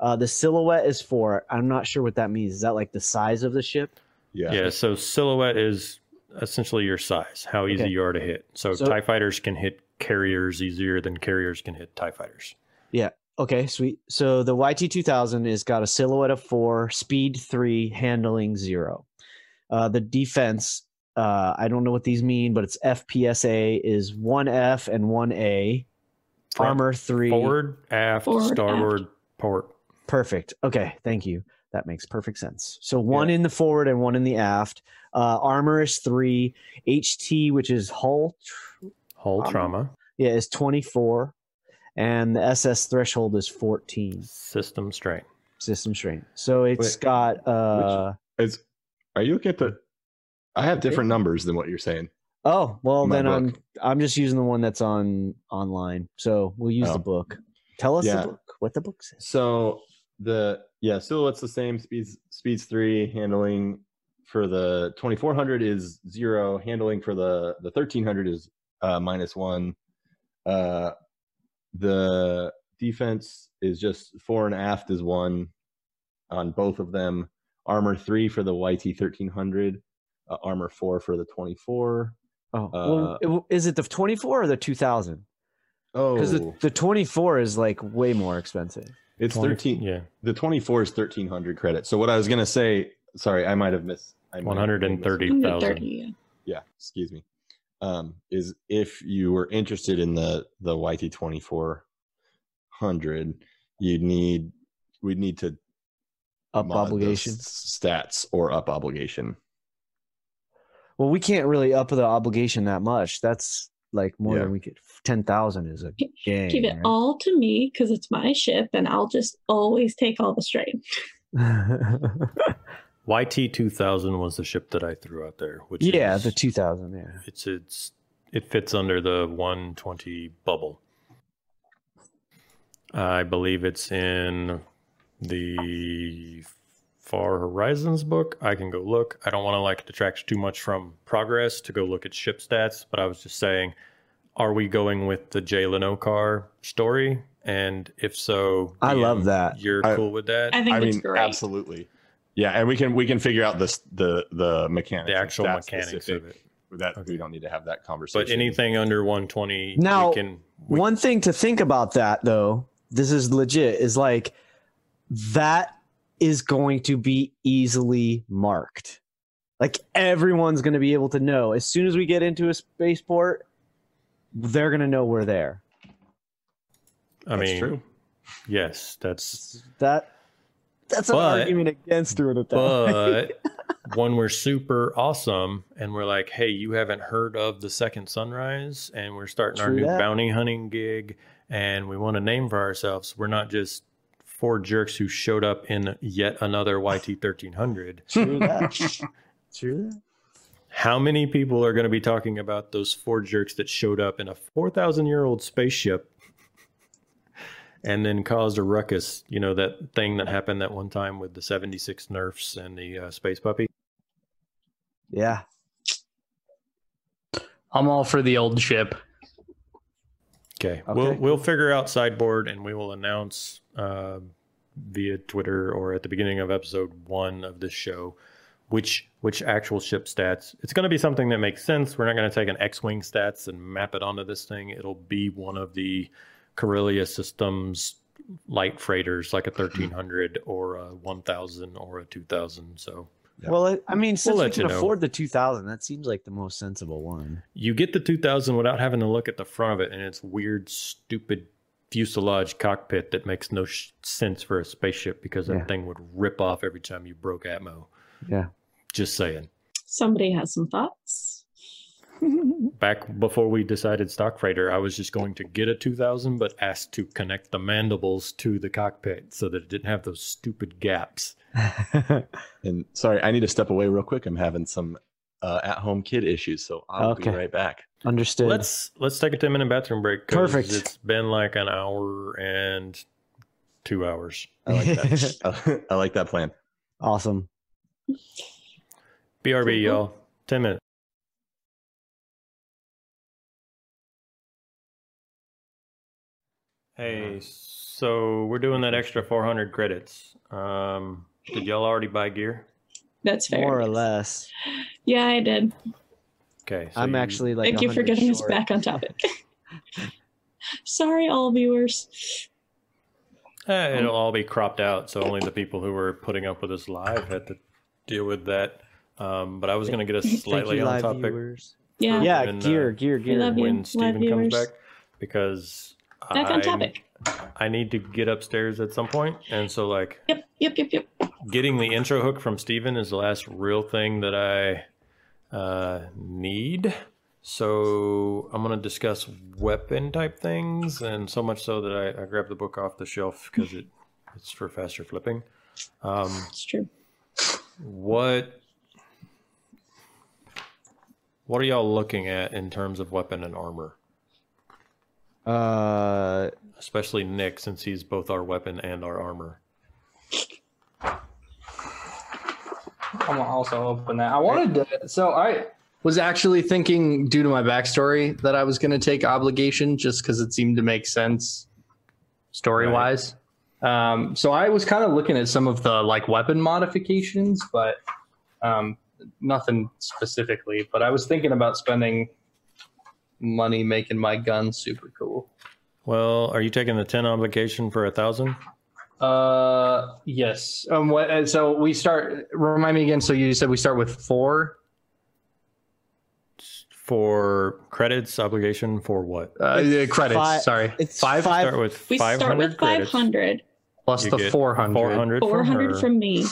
Uh, the silhouette is four. I'm not sure what that means. Is that like the size of the ship? Yeah. yeah. so silhouette is essentially your size, how easy Okay. you are to hit. So, So- TIE fighters can hit carriers easier than carriers can hit TIE fighters. Okay, sweet. So the YT two thousand is got a silhouette of four, speed three, handling zero. Uh, the defense. Uh, I don't know what these mean, but it's FPSA is one F and one A. Armor three. Forward, aft, Forward, starboard, port. Perfect. Okay, thank you. That makes perfect sense. So one in the forward and one in the aft. Uh, armor is three. HT, which is hull, tr- Hull Um, trauma, yeah, is twenty four, and the SS threshold is fourteen. system strain. System strain. So it's Wait, got uh. Is are you looking at the I have different numbers than what you're saying. Oh well, My then I'm. I'm just using the one that's on online. So we'll use Oh. the book. Tell us Yeah. the book. What the book says. So the yeah, silhouette's the same. Speeds speeds three. Handling for the 2400 is zero. Handling for the the 1300 is uh, minus one. Uh, the defense is just fore and aft is one on both of them. Armor three for the YT 1300. Uh, armor four for the 24. Oh, well, it- is it the 24 or the 2000? Oh, Because the, the 24 is like way more expensive. it's 20 13. Yeah, The 24 is 1300 credits. So what I was going to say, sorry, I might have missed. I might have missed- 130,000. 30, yeah. Yeah, excuse me. Um, is if you were interested in the the YT 2400, you'd need we'd need to Up mod those obligation. stats or up obligation. Well, we can't really up the obligation that much. That's like more Yeah. than we could. 10,000 is a gang. Give it right? all to me because it's my ship and I'll just always take all the strain. YT two thousand was the ship that I threw out there. Which yeah, is, the 2000. Yeah. it's it's it fits under the one twenty bubble. I believe it's in the Far Horizons book. I can go look. I don't want to like detract too much from progress to go look at ship stats, but I was just saying, are we going with the Jay Leno car story? And if so, I DM, love that. You're I- cool with that? I think I it's mean, great. absolutely. Yeah, and we can we can figure out this the the mechanics, the actual mechanics specific. of it. that we don't need to have that conversation. But anything under 120, Now, we can. We, One thing to think about that though, this is legit, is like that is going to be easily marked. Like everyone's going to be able to know as soon as we get into a spaceport, they're going to know we're there. I That's mean, true. yes, that's. That that's an But- argument against doing it that. But when we're super awesome and we're like, hey, you haven't heard of the second sunrise, and we're starting our True new that. bounty hunting gig, and we want a name for ourselves, we're not just four jerks who showed up in yet another YT 1300. True that. True that. How many people are going to be talking about those four jerks that showed up in a 4,000 year old spaceship and then caused a ruckus? You know, that thing that happened that one time with the 76 Nerfs and the uh, Space Puppy? Yeah. I'm all for the old ship. Okay. Okay. We'll, we'll figure out sideboard and we will announce uh, via Twitter or at the beginning of episode one of this show which which actual ship stats. It's going to be something that makes sense. We're not going to take an X-wing stats and map it onto this thing. It'll be one of the Corellia systems light freighters, like a hmm. thirteen hundred or a one thousand or a two thousand. So Yeah. Well, I mean, since we let can you know. afford the 2000, that seems like the most sensible one. you get the two thousand without having to look at the front of it and its weird, stupid fuselage cockpit that makes no sh- sense for a spaceship because that Yeah. thing would rip off every time you broke Atmo. Yeah. Just saying. Somebody has some thoughts. back before we decided stock freighter, I was just going to get a 2000, but asked to connect the mandibles to the cockpit so that it didn't have those stupid gaps. And sorry, I need to step away real quick. I'm having some uh, at-home kid issues, so I'll Okay. be right back. Understood. Let's let's take a 10 minute bathroom break. Perfect. It's been like an hour and two hours. I like that. I like that plan. awesome. BRB, Cool, cool. y'all. 10 minutes. Hey, so we're doing that extra 400 credits. Um, did y'all already buy gear? That's fair. More or less. Yeah, I did. Okay. so I'm you- actually like. Thank you for 100 getting us back on topic. Sorry, all viewers. Eh, it'll all be cropped out, so only the people who were putting up with us live had to deal with that. Um, but I was going to get us Thank slightly you, on live topic viewers. Yeah, Yeah, when, uh, gear, gear, gear. when live Steven comes back because back on topic. I need to get upstairs at some point, and so like Yep, yep, yep, yep. getting the intro hook from Steven is the last real thing that I uh, need. So I'm going to discuss weapon type things, and so much so that I, I grabbed the book off the shelf because it it's for faster flipping. Um, It's true. what what are y'all looking at in terms of weapon and armor? Uh, Especially Nick, since he's both our weapon and our armor. I'm gonna also open that. I wanted to. So I was actually thinking, due to my backstory, that I was going to take obligation just because it seemed to make sense story wise. Um, so I was kind of looking at some of the like weapon modifications, but um, nothing specifically. But I was thinking about spending money making my gun super cool. Well, are you taking the ten obligation for a thousand? Uh, yes. Um, what? and So we start. Remind me again. So you said we start with four. For credits obligation for what? Uh, yeah, credits. fi- sorry, it's five, five- Start with We five start with 500, plus You the get four hundred. 400 from her, from me.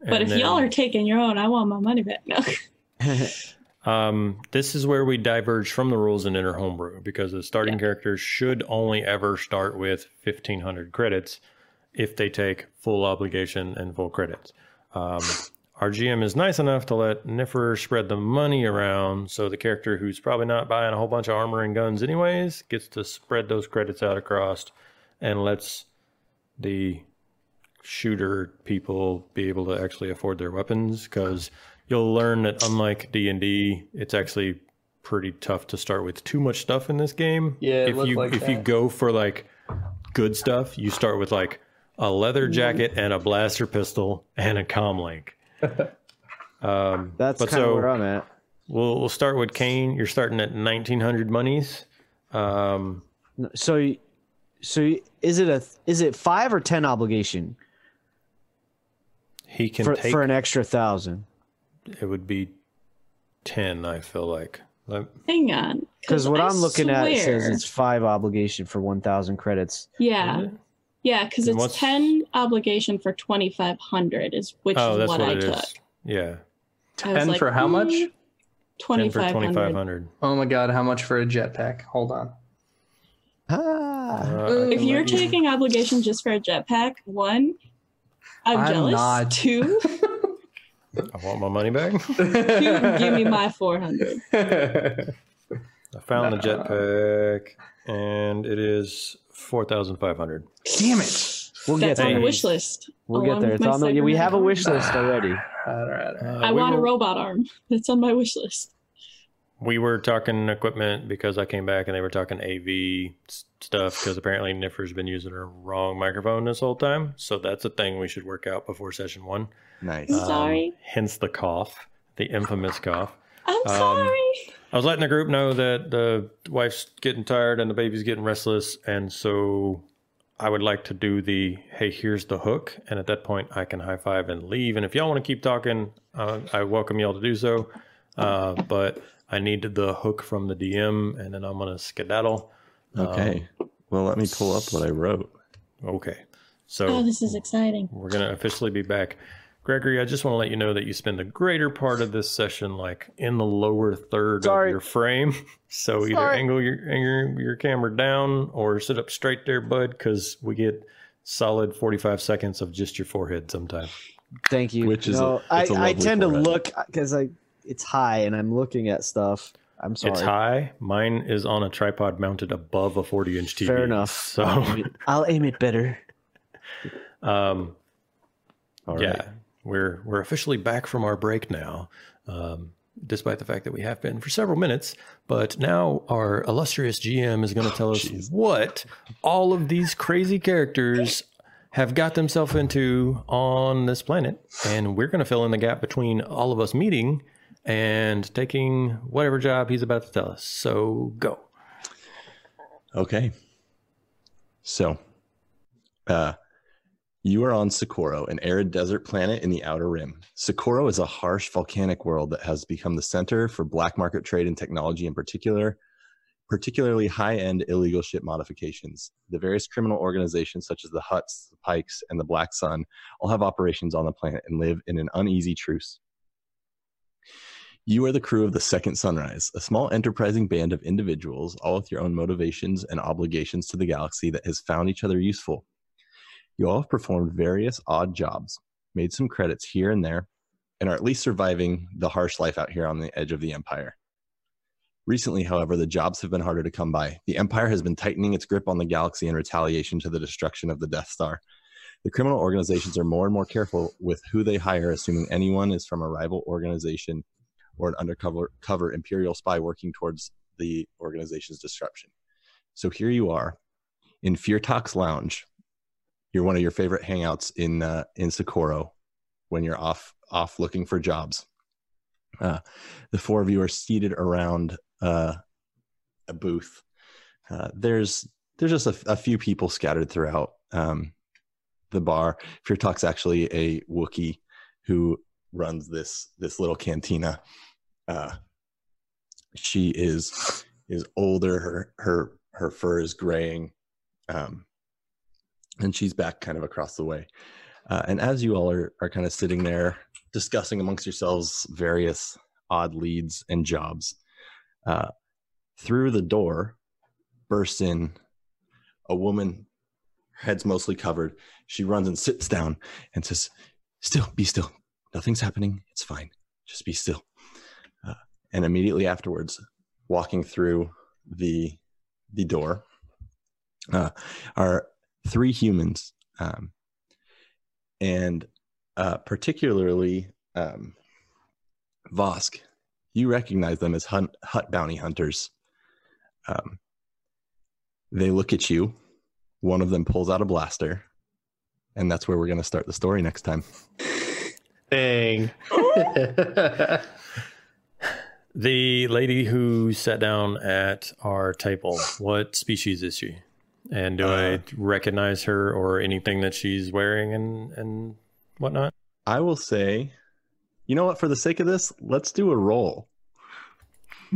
But and if y'all are taking your own, I want my money back. No. Um, this is where we diverge from the rules in Inner Homebrew because the starting Yeah. characters should only ever start with 1500 credits if they take full obligation and full credits. Um, our GM is nice enough to let Niffer spread the money around so the character who's probably not buying a whole bunch of armor and guns anyways gets to spread those credits out across and lets the shooter people be able to actually afford their weapons because you'll learn that unlike d&d it's actually pretty tough to start with too much stuff in this game Yeah, it if you like if you go for like good stuff you start with like a leather jacket and a blaster pistol and a comlink. um That's but kind of so where I'm at. we'll we'll start with Kane. You're starting at 1900 monies. Um, So, so is it a is it five or ten obligation he can for, take for an extra thousand? It would be 10 i feel like Let- Hang on. Because what I I'm looking at says it's five obligation for one thousand credits. yeah, yeah, because it's what's- ten obligation for twenty five hundred is which oh is that's what, what, I it is. took. yeah 10 like, for how much? mm, 10 Twenty for 2500 Oh my god, how much for a jetpack? Hold on. Ah, Uh, If you're let you- taking obligation just for a jetpack, one, I'm, I'm jealous. not. Two, i want my money back two, give me my four hundred. i found the jetpack and it is 4500 Damn it. we'll get That's on the wish list. We'll get there. It's on the, we have a wish list already. All right, all right. Uh, I we want a robot arm. That's on my wish list. we were talking equipment because I came back and they were talking AV stuff because apparently Niffer's been using her wrong microphone this whole time. So that's a thing we should work out before session one. Nice. I'm sorry. hence the cough, the infamous cough. I'm um, sorry. I was letting the group know that the wife's getting tired and the baby's getting restless. And so I would like to do the hey, here's the hook. And at that point, I can high five and leave. And if y'all want to keep talking, uh, I welcome y'all to do so. Uh, but I need the hook from the DM and then I'm going to skedaddle. Okay. well, let me pull up what I wrote. Okay. So Oh, this is exciting. we're going to officially be back. Gregory, I just want to let you know that you spend the greater part of this session like in the lower third Sorry. of your frame. So either angle your, angle your camera down or sit up straight there, bud, because we get solid 45 seconds of just your forehead sometimes. Thank you. Which is no, a- I, it's a I lovely tend to look because I it's high and I'm looking at stuff. I'm sorry. It's high. Mine is on a tripod mounted above a 40 inch TV. Fair enough. So, I'll aim it, I'll aim it better. um, All yeah, right. We're we're officially back from our break now, um, despite the fact that we have been for several minutes. But now our illustrious GM is going to tell us jeez. what all of these crazy characters have got themselves into on this planet, and we're going to fill in the gap between all of us meeting and taking whatever job he's about to tell us. So go. Okay. So, uh, you are on Socorro, an arid desert planet in the outer rim. Socorro is a harsh volcanic world that has become the center for black market trade and technology in particular, particularly high-end illegal ship modifications. The various criminal organizations such as the Hutts, the Pykes, and the Black Sun all have operations on the planet and live in an uneasy truce. You are the crew of the Second Sunrise, a small enterprising band of individuals, all with your own motivations and obligations to the galaxy that has found each other useful. You all have performed various odd jobs, made some credits here and there, and are at least surviving the harsh life out here on the edge of the Empire. Recently, however, the jobs have been harder to come by. The Empire has been tightening its grip on the galaxy in retaliation to the destruction of the Death Star. The criminal organizations are more and more careful with who they hire, assuming anyone is from a rival organization or an undercover cover imperial spy working towards the organization's destruction. So here you are in Feartox Lounge. You're one of your favorite hangouts in uh, in Socorro when you're off off looking for jobs. Uh, the four of you are seated around uh, a booth. Uh, there's there's just a, a few people scattered throughout um, the bar. Feartox actually a Wookie who runs this this little cantina. Uh, she is is older. Her her her fur is graying, um, and she's back kind of across the way. Uh, and as you all are are kind of sitting there discussing amongst yourselves various odd leads and jobs, uh, through the door bursts in a woman, head's mostly covered. She runs and sits down and says, "Still, be still. Nothing's happening. It's fine. Just be still." Uh, and immediately afterwards, walking through the the door, uh, are three humans, um, and uh, particularly um, Vosk. You recognize them as hunt, Hutt bounty hunters. Um, they look at you. One of them pulls out a blaster, and that's where we're going to start the story next time. Dang. The lady who sat down at our table, what species is she? And do Uh, I recognize her or anything that she's wearing and, and whatnot? I will say, you know what? For the sake of this, let's do a roll.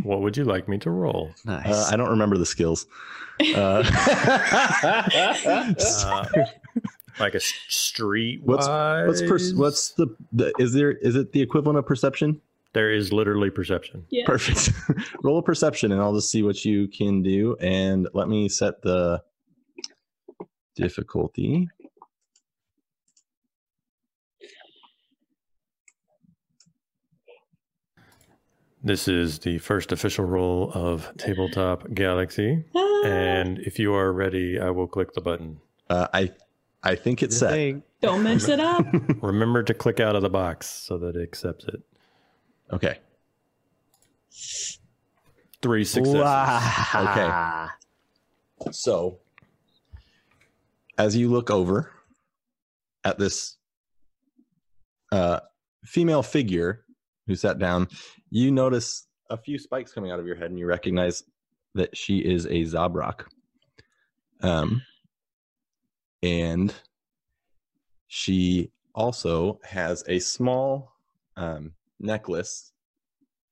What would you like me to roll? Nice. Uh, I don't remember the skills. Uh, Uh, like a street What's- what's pers- what's the, the is there is it the equivalent of perception? there is literally perception. Yeah. Perfect. Roll a perception, and I'll just see what you can do. And let me set the difficulty. This is the first official roll of Tabletop Galaxy. Ah, And if you are ready, I will click the button. Uh, I I think it's The set. thing. don't mess it up. Remember to click out of the box so that it accepts it. Okay. Three successes. Wow. So, as you look over at this uh, female figure who sat down, you notice a few spikes coming out of your head, and you recognize that she is a Zabrak. Um, and she also has a small um, necklace.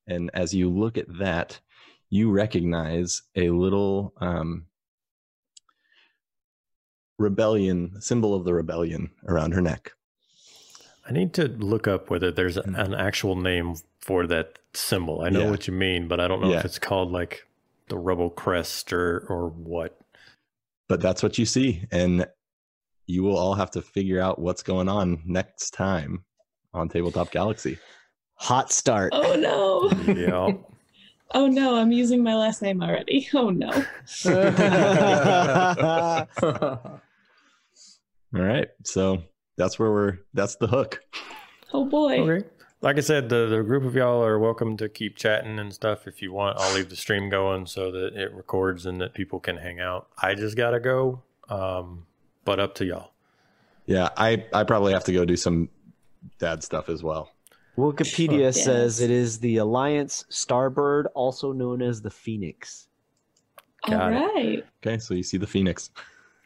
And as you look at that, you recognize a little um, rebellion symbol of the rebellion around her neck. I need to look up whether there's an, an actual name for that symbol. I know Yeah. what you mean, but I don't know Yeah. if it's called like the rebel crest or or what. But that's what you see, and you will all have to figure out what's going on next time on Tabletop Galaxy. Hot start. Oh no. Yeah. Oh no, I'm using my last name already. Oh no. All right, so that's where we're. That's the hook. Oh boy. okay. Like I said, the, the group of y'all are welcome to keep chatting and stuff if you want. I'll leave the stream going so that it records and that people can hang out. I just gotta go. Um, but up to y'all. Yeah, I I probably have to go do some dad stuff as well. Wikipedia Yes. says it is the Alliance Starbird, also known as the Phoenix. All Got it. Okay, so you see the phoenix.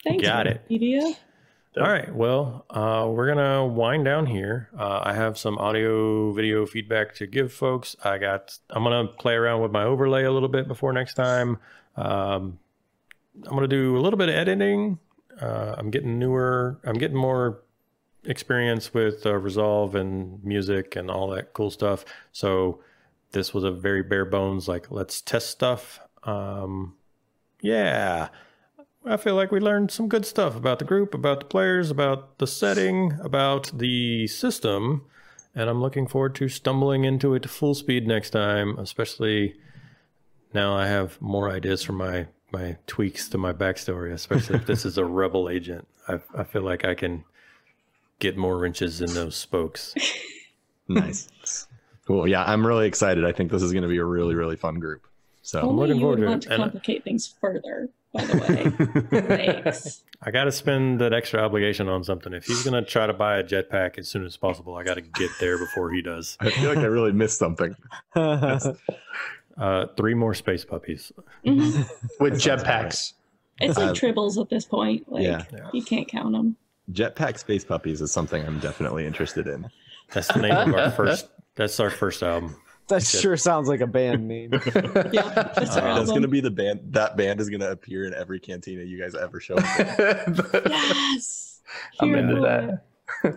Thanks, Got it. All right. Well, uh, we're gonna wind down here. Uh, I have some audio, video feedback to give folks. I got. I'm gonna play around with my overlay a little bit before next time. Um, I'm gonna do a little bit of editing. Uh, I'm getting newer. I'm getting more experience with uh, Resolve and music and all that cool stuff. So this was a very bare bones. Like, let's test stuff. Um, yeah. I feel like we learned some good stuff about the group, about the players, about the setting, about the system, and I'm looking forward to stumbling into it full speed next time, especially now I have more ideas for my my tweaks to my backstory, especially if this is a rebel agent. I I feel like I can get more wrenches in those spokes. Nice. cool. Yeah, I'm really excited. I think this is going to be a really really fun group. So I'm looking would forward to want it. to And- complicate things further, by the way. Thanks. I got to spend that extra obligation on something. If he's going to try to buy a jetpack as soon as possible, I got to get there before he does. I feel like I really missed something. Uh, three more space puppies. Mhm. With jetpacks. It's like Uh, tribbles at this point. Like yeah. you can't count them. Jetpack Space Puppies is something I'm definitely interested in. That's the name of our first. That's our first album. That sure sounds like a band name. Yeah, that's Uh, that's going to be the band. That band is going to appear in every cantina you guys ever show. up in. Yes. I'm into that.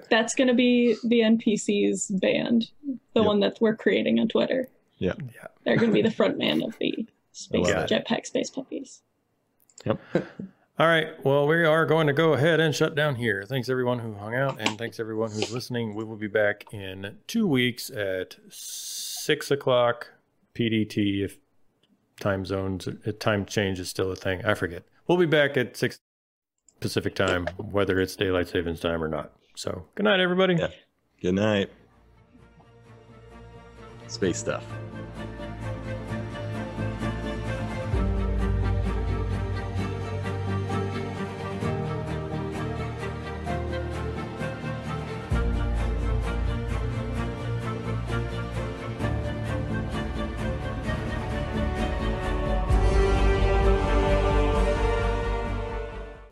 That's going to be the NPC's band, the Yep. one that we're creating on Twitter. Yeah. Yeah. They're going to be the front man of the space love jetpack space puppies. Yep. All right. Well, we are going to go ahead and shut down here. Thanks everyone who hung out, and thanks everyone who's listening. We will be back in two weeks at six o'clock PDT. If time zones, if time change is still a thing, I forget. We'll be back at six Pacific time, whether it's daylight savings time or not. So, good night, everybody. Yeah. Good night. Space stuff.